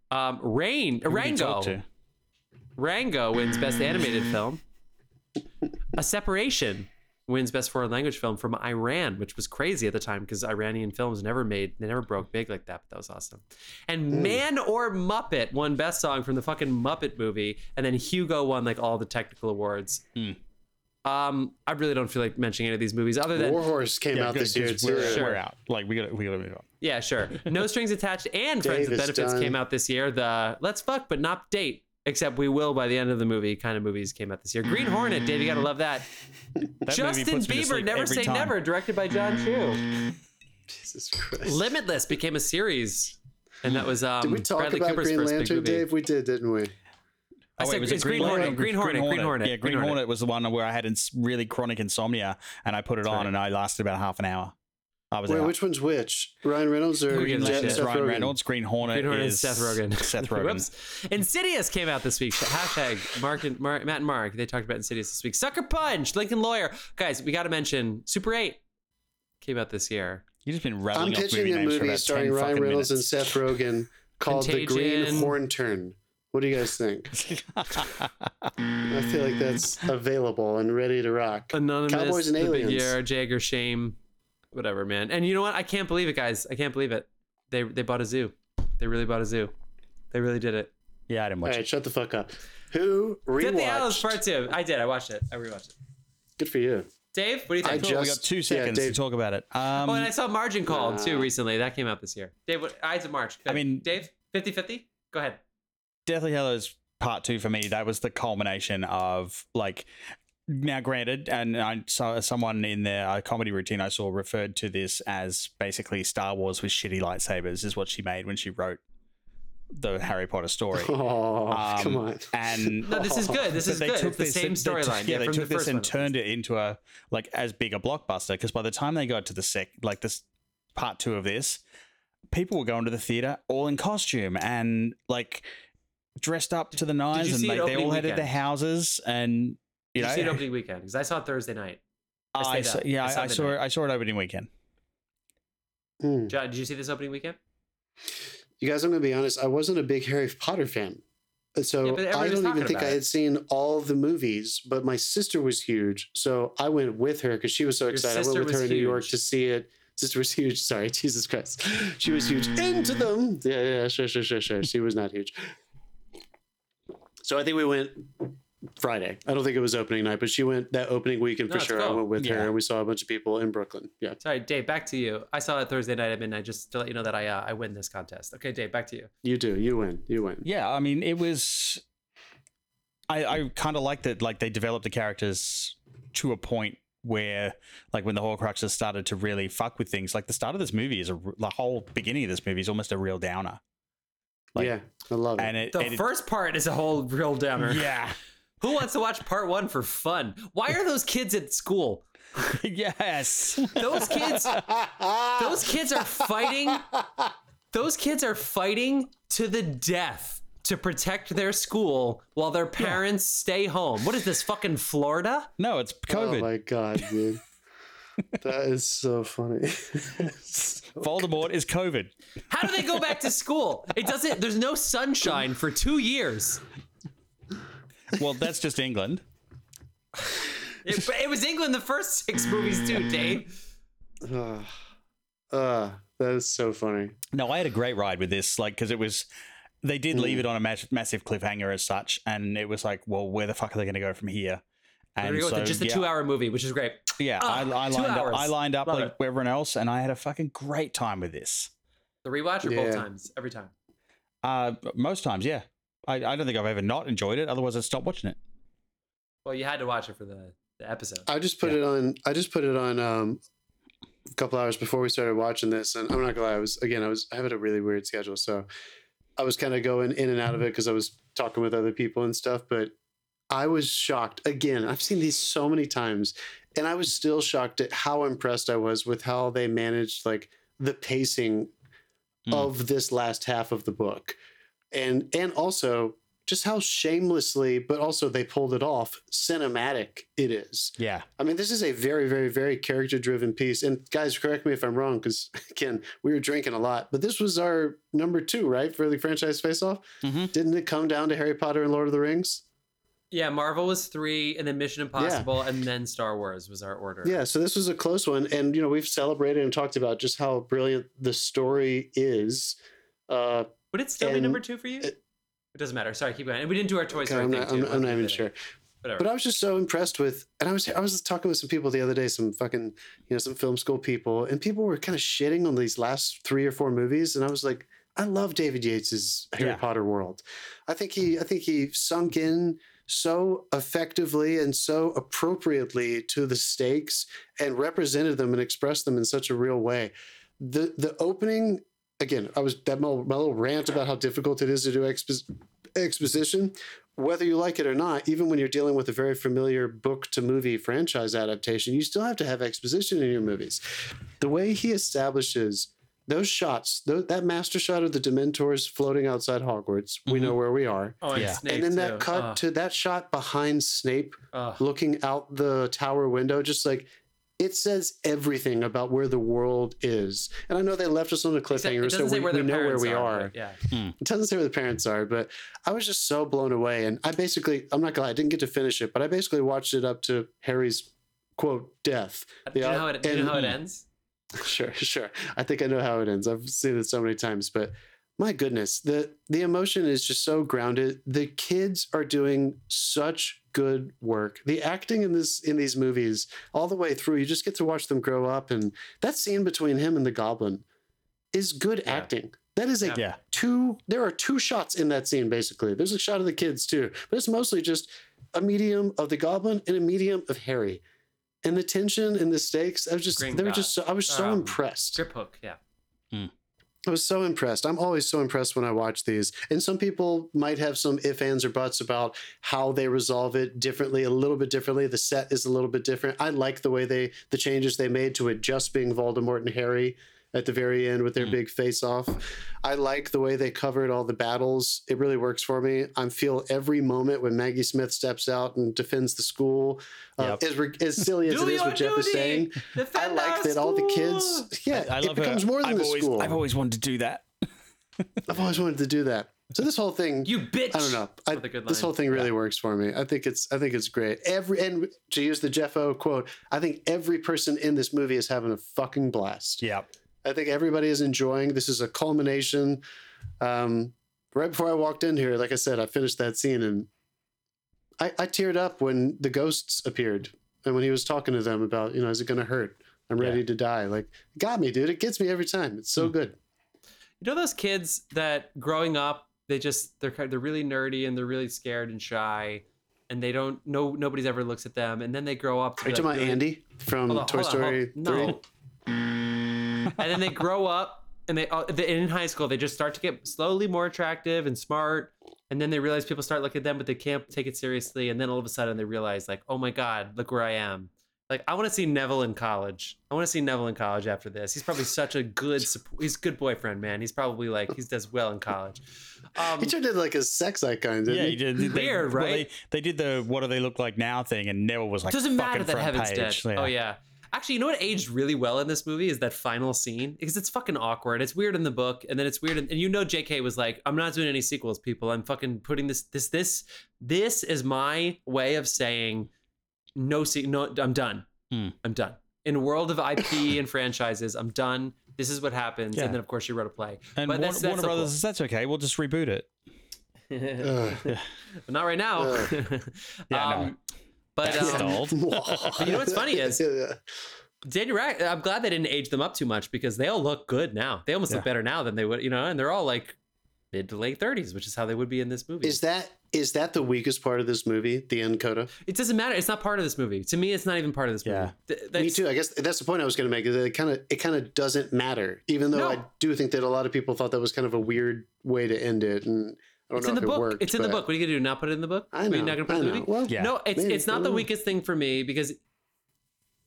Um, Rain, Who did you talk Rango. Rango wins Best Animated Film. A Separation wins Best Foreign Language Film from Iran, which was crazy at the time because Iranian films never made, they never broke big like that. But that was awesome. And Man or Muppet won Best Song from the fucking Muppet movie, and then Hugo won like all the technical awards. Hmm. Um, I really don't feel like mentioning any of these movies other than Warhorse came Yeah, out this year. too. We're, Sure. we're out. Like we gotta, we got to move on. yeah, sure. No Strings Attached and Friends Dave with Benefits done. came out this year. The Let's Fuck but Not Date. Except we will by the end of the movie. Kind of movies came out this year. Green Hornet, Dave, you gotta love that. That Justin puts me to Bieber, Never Say time. Never, directed by Jon Chu. Jesus Christ. Limitless became a series, and that was um, Did we talk Bradley about Cooper's Green Lantern. Dave? We did, didn't we? I Oh, said wait, was it's it Green Hornet, Green Hornet, Green Hornet, Yeah, Green Green Hornet was the one where I had ins- really chronic insomnia, and I put it That's on, right. and I lasted about half an hour. I was Wait, out. which one's which? Ryan Reynolds or Who gives a Jet- Seth Ryan Rogen? Reynolds, Green Hornet, Green Hornet is is Seth Rogen. Seth Rogen. Whoops. Insidious came out this week. Hashtag Mark and Mark, Matt and Mark. They talked about Insidious this week. Sucker Punch, Lincoln Lawyer. Guys, we got to mention Super 8 came out this year. You've just been I'm rattling off pitching movie a names for movie about starring 10 Ryan fucking Reynolds minutes. and Seth Rogen called The Green Contagion. Horn Turn. What do you guys think? I feel like that's available and ready to rock. Anonymous, Cowboys and The Big Aliens. Year, Jagger, Shame, whatever, man. And you know what? I can't believe it, guys. I can't believe it. They they bought a zoo. They really bought a zoo. They really did it. yeah, I didn't watch right, it. shut the fuck up. Who Deathly Hallows rewatched? Part Two. I did. I watched it. I rewatched it. Good for you. Dave, what do you I think? Cool, we got two yeah, seconds to talk about it. Um, oh, and I saw Margin Call too recently. That came out this year. Dave, what, Ides of March. I mean- Dave, 50-50? Go ahead. Deathly Hallows Part Two for me, that was the culmination of like. Now, granted, and I saw someone in their uh, comedy routine I saw referred to this as basically Star Wars with shitty lightsabers, is what she made when she wrote the Harry Potter story. Oh, Um, come on. And No, this is good. This is good. It's the same they took- storyline. Yeah, they took the this and one. turned it into a like as big a blockbuster. Because by the time they got to the sec, like this part two of this, people were going to the theater all in costume and like dressed up to the nines, and like, they all had weekend? their houses, and Did know, you see it opening weekend? Because I saw it Thursday night. I I saw, up. yeah, I I, saw I saw it. I saw it opening weekend. Hmm. John, did you see this opening weekend? You guys, I'm going to be honest. I wasn't a big Harry Potter fan. So Yeah, I don't even think I about it. had seen all the movies, but my sister was huge. So I went with her because she was so Your excited. I went with her was in New York to see it. Sister was huge. Sorry, Jesus Christ. She was huge into them. Yeah, yeah, sure, sure, sure, sure. She was not huge. So I think we went Friday. I don't think it was opening night, but she went that opening weekend No, for it's sure. I went with her and we saw a bunch of people in Brooklyn. Yeah. Sorry, Dave, back to you. I saw it Thursday night at midnight just to let you know that I uh, I win this contest. Okay, Dave, back to you. You do. You win. You win. Yeah, I mean, it was. I I kind of like that. Like they developed the characters to a point where, like, when the Horcruxes started to really fuck with things. Like the start of this movie is a r- the whole beginning of this movie is almost a real downer. Like- yeah. I love it. And it, The and it- first part is a whole real downer. yeah, Who wants to watch part one for fun? Why are those kids at school? yes. Those kids, those kids are fighting. Those kids are fighting to the death to protect their school while their parents stay home. What is this fucking Florida? No, it's oh COVID. Oh my god, dude. that is so funny. So- Voldemort is COVID. How do they go back to school? It doesn't. There's no sunshine for two years. Well, that's just England. It, but it was England the first six movies too, Dave. Ah, ah, that is so funny. No, I had a great ride with this, like, because it was. They did leave it on a mas- massive cliffhanger as such, and it was like, well, where the fuck are they going to go from here? We're And gonna go with just a yeah, two-hour movie, which is great. Yeah, Ah, I, I two lined up. hours. I lined up Love like it. everyone else, and I had a fucking great time with this. The rewatch or both times, every time. Uh, most times, yeah. I, I don't think I've ever not enjoyed it. Otherwise, I'd stop watching it. Well, you had to watch it for the, the episode. I just put it on. I just put it on um, a couple hours before we started watching this, and I'm not gonna lie. I was again. I was I had a really weird schedule, so I was kind of going in and out of it because I was talking with other people and stuff. But I was shocked again. I've seen these so many times, and I was still shocked at how impressed I was with how they managed like the pacing Mm. of this last half of the book, and and also just how shamelessly, but also they pulled it off, cinematic it is. Yeah. I mean, this is a very, very, very character driven piece. And guys, correct me if I'm wrong, because again, we were drinking a lot, but this was our number two, right, for the franchise face off. Mm-hmm. Didn't it come down to Harry Potter and Lord of the Rings? Yeah, Marvel was three, and then Mission Impossible, and then Star Wars was our order. Yeah, so this was a close one. And, you know, we've celebrated and talked about just how brilliant the story is. Uh, Would it still be number two for you? it- It, doesn't matter. Sorry, keep going. And we didn't do our Toy okay, Story I'm thing not, too. I'm, I'm not even sure. Whatever. But I was just so impressed with, and I was I was talking with some people the other day, some fucking you know some film school people, and people were kind of shitting on these last three or four movies, and I was like, I love David Yates's Harry Yeah. Potter world. I think he I think he sunk in so effectively and so appropriately to the stakes and represented them and expressed them in such a real way. The the opening again, I was that my, my little rant about how difficult it is to do expo- exposition whether you like it or not, even when you're dealing with a very familiar book to movie franchise adaptation, you still have to have exposition in your movies. The way he establishes those shots, tho- that master shot of the Dementors floating outside Hogwarts, we mm-hmm. know where we are. oh, and Yeah. Snape and then too. that cut Ugh. to that shot behind Snape Ugh. looking out the tower window, just like it says everything about where the world is. And I know they left us on a cliffhanger, so we, we know where we are. but Yeah. Hmm. It doesn't say where the parents are, but I was just so blown away. And I basically, I'm not gonna lie, I didn't get to finish it, but I basically watched it up to Harry's quote death. Uh, do you know how it, do you know and- how it ends? Sure, sure. I think I know how it ends. I've seen it so many times, but my goodness, the the emotion is just so grounded. The kids are doing such good work. The acting in this in these movies all the way through, you just get to watch them grow up and that scene between him and the goblin is good Yeah. acting. That is a Yeah. Yeah. two there are two shots in that scene basically. There's a shot of the kids too, but it's mostly just a medium of the goblin and a medium of Harry. And the tension and the stakes, I was just Green they were dot. just so, I was so Um, impressed. Griphook. Yeah. I was so impressed. I'm always so impressed when I watch these. And some people might have some if, ands, or buts about how they resolve it differently, a little bit differently. The set is a little bit different. I like the way they, the changes they made to it just being Voldemort and Harry at the very end with their Mm. big face off. I like the way they covered all the battles. It really works for me. I feel every moment when Maggie Smith steps out and defends the school. Uh, as, re- as silly as it is what Jeff is duty! saying, I like our that all the kids, yeah, I, I it love her. becomes more than I've the always, school. I've always wanted to do that. I've always wanted to do that. So this whole thing, You bitch. I don't know. I, With a good this whole thing really works for me. I think it's I think it's great. Every and to use the Jeff O quote, I think every person in this movie is having a fucking blast. Yeah. I think everybody is enjoying. This is a culmination. Um, right before I walked in here, like I said, I finished that scene and I, I teared up when the ghosts appeared and when he was talking to them about, you know, is it going to hurt? I'm ready Yeah. to die. Like, it got me, dude. It gets me every time. It's so Hmm. good. You know those kids that growing up they just they're they're really nerdy and they're really scared and shy and they don't no nobody's ever looks at them and then they grow up to Are you be talking like about Andy from on, Toy hold on, hold- Story 3? no. and then they grow up and they uh, they- in high school they just start to get slowly more attractive and smart and then they realize people start looking at them but they can't take it seriously and then all of a sudden they realize like oh my god look where i am like i want to see neville in college i want to see neville in college after this he's probably such a good supp- he's a good boyfriend man he's probably like he does well in college um, He turned into like a sex icon, didn't Yeah, he? he did. They, Weird, well, right? They, they did the what do they look like now thing, and Neville was like, doesn't matter fucking that front Heaven's page. dead. Oh yeah. Actually, you know what aged really well in this movie is that final scene because it's fucking awkward. It's weird in the book, and then it's weird, in, and you know, J.K. was like, "I'm not doing any sequels, people. I'm fucking putting this, this, this, this is my way of saying no, se- no, I'm done. Hmm. I'm done. In a world of IP and franchises, I'm done. This is what happens, Yeah. and then of course she wrote a play. And But Warner, that's- that's Warner so Brothers, says, that's okay. We'll just reboot it. Ugh. But not right now. Ugh. Yeah, no. But um, you know what's funny is- Yeah. Daniel Rad, I'm glad they didn't age them up too much because they all look good now. They almost look better now than they would, you know, and they're all like mid to late 30s, which is how they would be in this movie. is that is that the weakest part of this movie? The end coda. it doesn't matter. It's not part of this movie. To me, it's not even part of this movie. Yeah. Me too. I guess that's the point I was going to make. Is it kind of it kind of doesn't matter, even though No. I do think that a lot of people thought that was kind of a weird way to end it, and I don't It's know in if the it book. worked. it's in the book. What are you gonna do? Not put it in the book? I Are know. you not gonna put I it in the know. movie? Well, Yeah. No, it's maybe. it's not the know. weakest thing for me because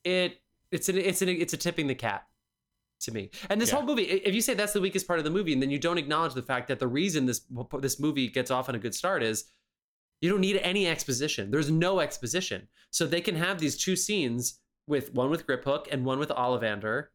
it it's an it's an it's a tipping the cap. to me. And this Yeah. whole movie, if you say that's the weakest part of the movie, and then you don't acknowledge the fact that the reason this this movie gets off on a good start is you don't need any exposition. There's no exposition, so they can have these two scenes with one with Griphook and one with Ollivander,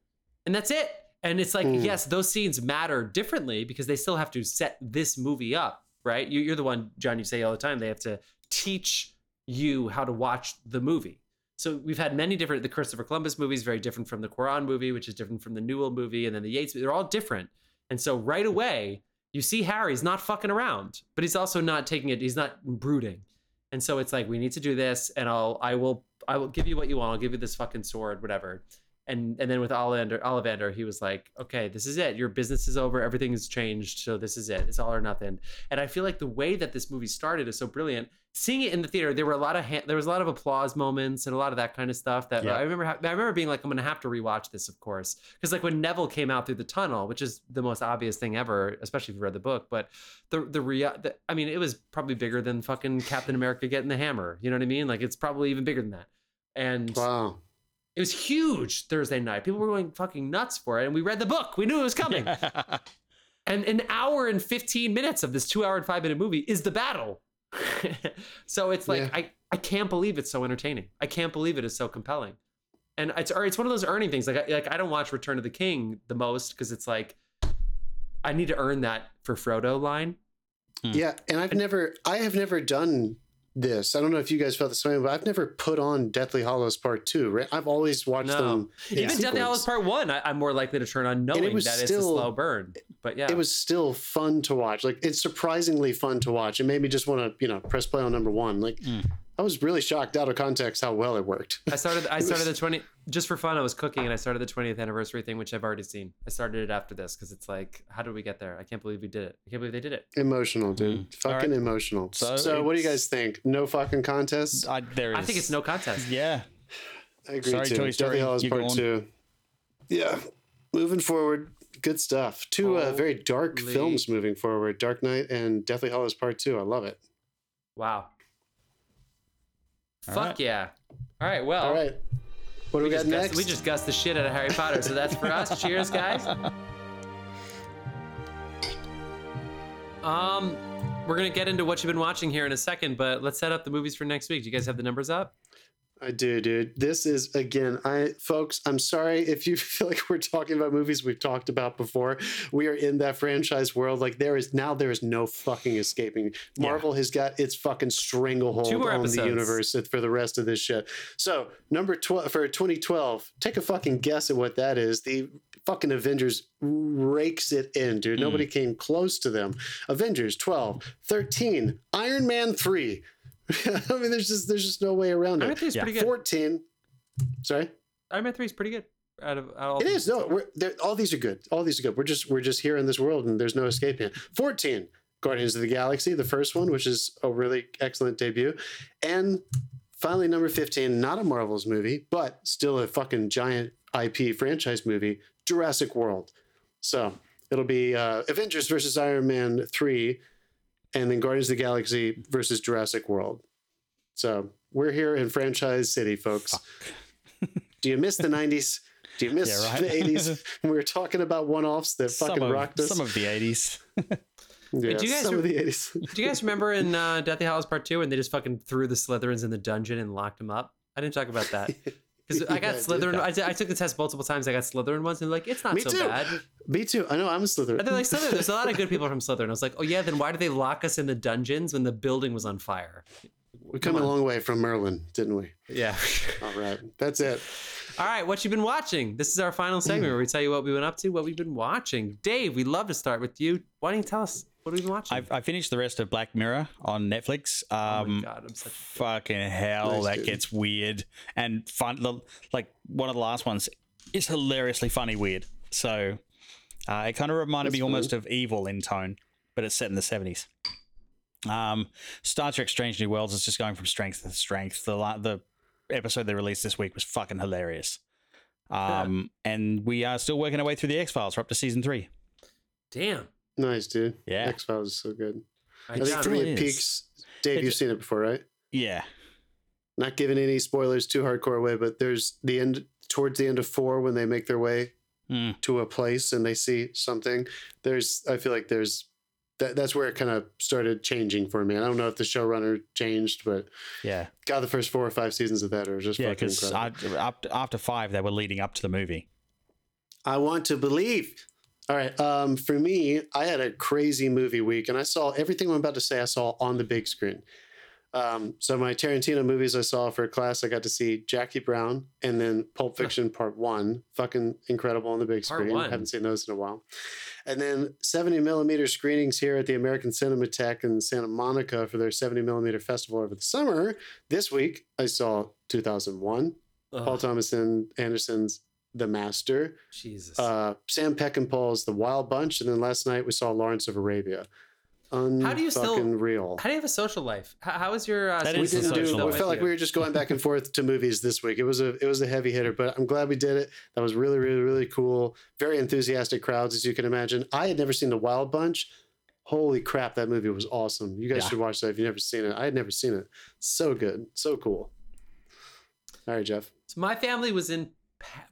and that's it. And it's like, Hmm. yes, those scenes matter differently because they still have to set this movie up, right? You, you're the one, John. You say all the time they have to teach you how to watch the movie. So we've had many different. The Christopher Columbus movie is very different from the Cuarón movie, which is different from the Newell movie, and then the Yates. They're all different. And so right away, you see Harry's not fucking around, but he's also not taking it. He's not brooding. And so it's like we need to do this, and I'll I will I will give you what you want. I'll give you this fucking sword, whatever. And and then with Ollivander, Ollivander, he was like, okay, this is it. Your business is over. Everything has changed. So this is it. It's all or nothing. And I feel like the way that this movie started is so brilliant. Seeing it in the theater, there were a lot of ha- there was a lot of applause moments and a lot of that kind of stuff. That Yeah. I remember. I remember being like, I'm gonna have to rewatch this, of course, because like when Neville came out through the tunnel, which is the most obvious thing ever, especially if you read the book. But the the rea- the, I mean, it was probably bigger than fucking Captain America getting the hammer. You know what I mean? Like it's probably even bigger than that. And Wow. It was huge Thursday night. People were going fucking nuts for it, and we read the book. We knew it was coming. And an hour and 15 minutes of this two hour and five minute movie is the battle. so it's like, Yeah. I, I can't believe it's so entertaining. I can't believe it is so compelling. And it's, it's one of those earning things. Like, I, like I don't watch Return of the King the most because it's like, I need to earn that for Frodo line. Hmm. Yeah, and I've never, I have never done this. I don't know if you guys felt the same, but I've never put on Deathly Hallows Part Two. Right? I've always watched No. them. in Even Deathly Hallows Part One, I, I'm more likely to turn on knowing was that it's a still- slow burn. But yeah, It was still fun to watch. Like it's surprisingly fun to watch. It made me just want to, you know, press play on number one. Like Mm. I was really shocked out of context how well it worked. I started. I started was- the twenty just for fun. I was cooking and I started the twentieth anniversary thing, which I've already seen. I started it after this because it's like, how did we get there? I can't believe we did it. I can't believe they did it. Emotional, dude. Mm. All Fucking right. emotional. So So, what do you guys think? No fucking contest. I, there is. I think it's no contest. Yeah. I agree Sorry, too. Toy Story, Deathly Hallows Part go. Two. Yeah, moving forward, good stuff. Two uh, very dark films moving forward: Dark Knight and Deathly Hallows Part Two. I love it. Wow. All Fuck right. yeah. All right. Well, All right, what do we, got just gussed- next? we just gussed the shit out of Harry Potter, so that's for us. Cheers, guys. Um, we're gonna get into what you've been watching here in a second, but let's set up the movies for next week. Do you guys have the numbers up? I do, dude. This is again, I folks, I'm sorry if you feel like we're talking about movies we've talked about before. We are in that franchise world. Like there is now there is no fucking escaping. Yeah. Marvel has got its fucking stranglehold on episodes. the universe for the rest of this shit. So number 12 for 2012, take a fucking guess at what that is. The fucking Avengers rakes it in, dude. Mm. Nobody came close to them. Avengers 12, 13, Iron Man 3. I mean, there's just there's just no way around Iron Man it. three is Yeah. pretty good. 14. Sorry, Iron Man three is pretty good. Out of, out of all it these. is. No, we're, all these are good. All these are good. We're just we're just here in this world, and there's no escaping it. 14. Guardians of the Galaxy, the first one, which is a really excellent debut, and finally number 15, not a Marvel's movie, but still a fucking giant IP franchise movie, Jurassic World. So it'll be uh, Avengers versus Iron Man 3, and then Guardians of the Galaxy versus Jurassic World. So we're here in franchise city, folks. Do you miss the 90s? Do you miss Yeah, right. the 80s? when we were talking about one offs that some, fucking of, rocked us. some of the 80s. yeah, do you guys some of the 80s. Do you guys remember in uh, Deathly Hallows Part Two when they just fucking threw the Slytherins in the dungeon and locked them up? I didn't talk about that because I got. Slytherin. I, took the test multiple times. I got Slytherin once, and like, it's not Me so too. bad. Me too. I know I'm a Slytherin. And they're like, Slytherin. There's a lot of good people from Slytherin. I was like, oh yeah, then why did they lock us in the dungeons when the building was on fire? we come a long way from Merlin, didn't we? Yeah. All right, that's it. All right, what you've been watching? This is our final segment mm. where we tell you what we went up to, what we've been watching. Dave, we'd love to start with you. Why don't you tell us what we've been watching? I've, I finished the rest of Black Mirror on Netflix. oh my Um, god, I'm such. fucking hell, Nice, that dude. gets weird and fun. Like one of the last ones is hilariously funny weird. So uh, it kind of reminded That's me almost of Evil in tone, but it's set in the seventies. Um, Star Trek: Strange New Worlds is just going from strength to strength. The the episode they released this week was fucking hilarious. Um, and we are still working our way through the X Files. We're up to season three. Damn. Nice, dude. Yeah. X Files is so good. I I think for me it it is. peaks. Dave, It- you've seen it before, right? Yeah, Not giving any spoilers too hardcore away, but there's the end towards the end of four when they make their way Mm. to a place and they see something, there's I feel like there's that, that's where it kind of started changing for me. And I don't know if the showrunner changed, but Yeah, God, the first four or five seasons of that are just yeah. fucking Because incredible. up after five, they were leading up to the movie. I want to believe. All right. Um, for me, I had a crazy movie week, and I saw everything I'm about to say. I saw on the big screen. Um, so my Tarantino movies I saw for class, I got to see Jackie Brown and then Pulp Fiction Part One. Fucking incredible on the big screen. Haven't seen those in a while. And then 70 millimeter screenings here at the American Cinematheque in Santa Monica for their 70 millimeter festival over the summer. This week, I saw 2001, Ugh, Paul Thomas Anderson's The Master, Jesus. uh, Sam Peckinpah's The Wild Bunch, and then last night we saw Lawrence of Arabia. Un- How do you still- real? how do you have a social life? How, how is your? Uh, That we is didn't do. social We felt like we were just going back and forth to movies this week. It was a it was a heavy hitter, but I'm glad we did it. That was really really really cool. Very enthusiastic crowds, as you can imagine. I had never seen The Wild Bunch. Holy crap, that movie was awesome. You guys Yeah. should watch that if you've never seen it. I had never seen it. So good, so cool. All right, Jeff. So my family was in Pa-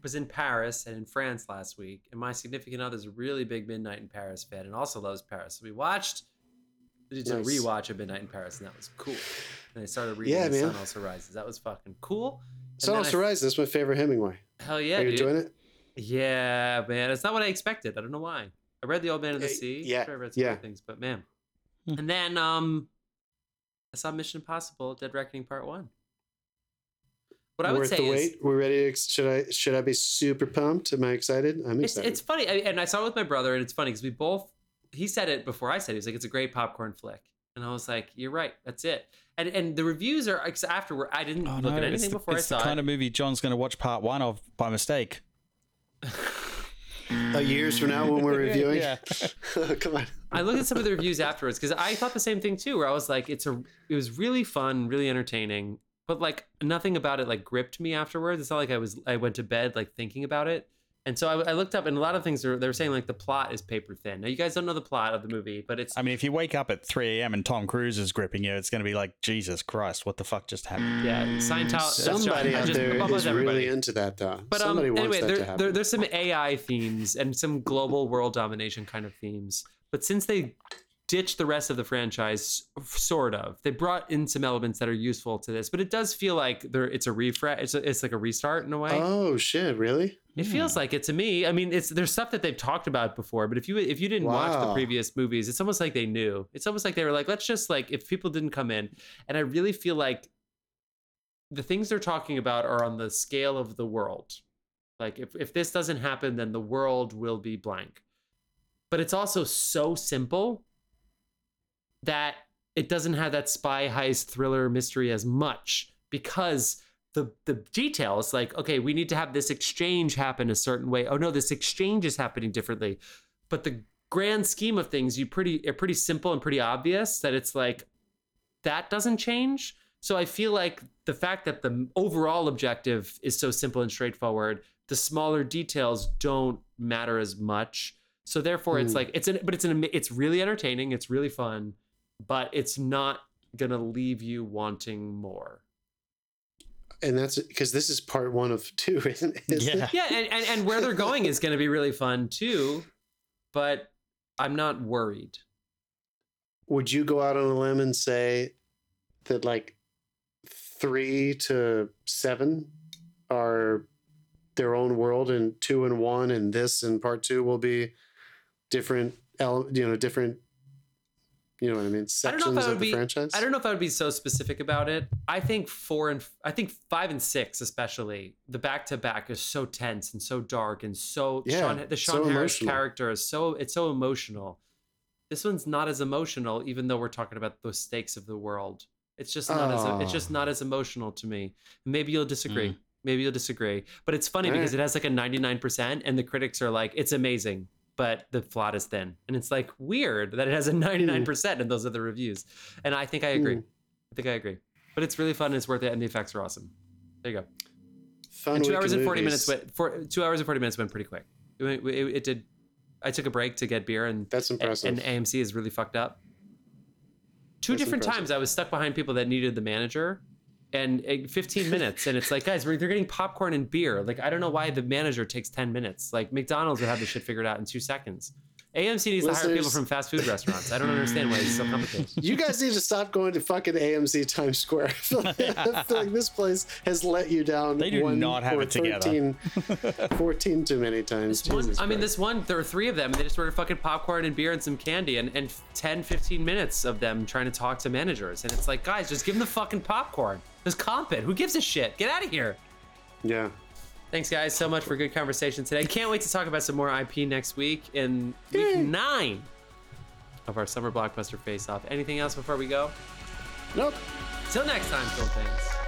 was in Paris and in France last week, and my significant other's a really big Midnight in Paris fan and also loves Paris. So we watched, we did a rewatch of Midnight in Paris, and that was cool. And I started reading Yeah, The man. Sun Also Rises. That was fucking cool. And Sun Also I- Rises. That's my favorite Hemingway. Hell yeah, Are you dude. enjoying it? Yeah, man. It's not what I expected. I don't know why. I read The Old Man of the Eh, Sea. yeah, Sure, I read some yeah. other things, but man. Hmm. And then um I saw Mission Impossible Dead Reckoning Part 1. What I would say the is wait. We're ready. To, ex- should I should I be super pumped? Am I excited? I'm it's, excited. it's funny I, and i saw it with my brother and it's funny because we both he said it before i said it. he was like it's a great popcorn flick and i was like you're right that's it and and the reviews are ex- afterward i didn't Oh look no, at anything the, before i saw. it's the kind it of movie John's going to watch part one of by mistake. uh, years from now when we're reviewing. Yeah. Come on. i looked at some of the reviews afterwards because i thought the same thing too where i was like it's a it was really fun really entertaining but like nothing about it like gripped me afterwards it's not like i was i went to bed like thinking about it and so I, I looked up and a lot of things are they were saying like the plot is paper thin now you guys don't know the plot of the movie but it's I mean, if you wake up at 3 a.m. and Tom Cruise is gripping you, it's going to be like, Jesus Christ, what the fuck just happened? yeah Scientology Somebody out just- there above everybody. really into that, though. But um, Somebody wants anyway, that there, to happen. there, there's some AI themes and some global world domination kind of themes. But since they ditched the rest of the franchise, sort of, they brought in some elements that are useful to this. But it does feel like there, it's a refresh. It's, a, it's like a restart in a way. oh shit! Really? it feels like it to me. I mean, it's there's stuff that they've talked about before, but if you if you didn't watch the previous movies, it's almost like they knew. It's almost like they were like, let's just like if people didn't come in, and I really feel like the things they're talking about are on the scale of the world. Like if if this doesn't happen, then the world will be blank. But it's also so simple that it doesn't have that spy heist thriller mystery as much because the the details like okay we need to have this exchange happen a certain way. Oh no this exchange is happening differently. But the grand scheme of things you pretty are pretty simple and pretty obvious that it's like that doesn't change. So i feel like the fact that the overall objective is so simple and straightforward the smaller details don't matter as much. So therefore it's Hmm. like it's an but it's an it's really entertaining. It's really fun but it's not gonna leave you wanting more And that's because this is part one of two, isn't it? Isn't Yeah. it? yeah and, and, and where they're going is going to be really fun too but i'm not worried Would you go out on a limb and say that like three to seven are their own world, and two and one, and this and part two will be different, ele- you know, different. You know what I mean? I don't know if Sections I of would the be. franchise. I don't know if I would be so specific about it. I think four and I think five and six, especially the back to back, is so tense and so dark and so Yeah, Sean, the so Sean Harris emotional. character is so it's so emotional. This one's not as emotional, even though we're talking about the stakes of the world. It's just not as it's Oh. just not as emotional to me. Maybe you'll disagree. Mm. Maybe you'll disagree. But it's funny because Alright. it has like a 99% and the critics are like, it's amazing, but the plot is thin. And it's like weird that it has a 99% and those are the reviews. And I think I agree. Hmm. I think I agree. But it's really fun and it's worth it and the effects are awesome. There you go. Fun and two hours and 40 movies. minutes went for two hours and 40 minutes went pretty quick. It, it, it did. I took a break to get beer and That's impressive. and AMC is really fucked up. Two That's different impressive. times I was stuck behind people that needed the manager, and uh, 15 minutes and it's like guys they're getting popcorn and beer like i don't know why the manager takes 10 minutes like mcdonald's would have this shit figured out in two seconds AMC needs to hire people from fast food restaurants. I don't understand why it's so complicated. You guys need to stop going to fucking AMC Times Square. I feel like, I feel like this place has let you down. They do one not have or it together. 14 too many times. One, Jesus I mean, this one, there were three of them. And they just ordered fucking popcorn and beer and some candy and, and 10, 15 minutes of them trying to talk to managers. And it's like, guys, just give them the fucking popcorn. Just comp it. Who gives a shit? Get out of here. Yeah. Thanks, guys, so much for a good conversation today. Can't wait to talk about some more IP next week in week nine of our summer blockbuster face off. Anything else before we go? Nope. Till next time, Phil Things.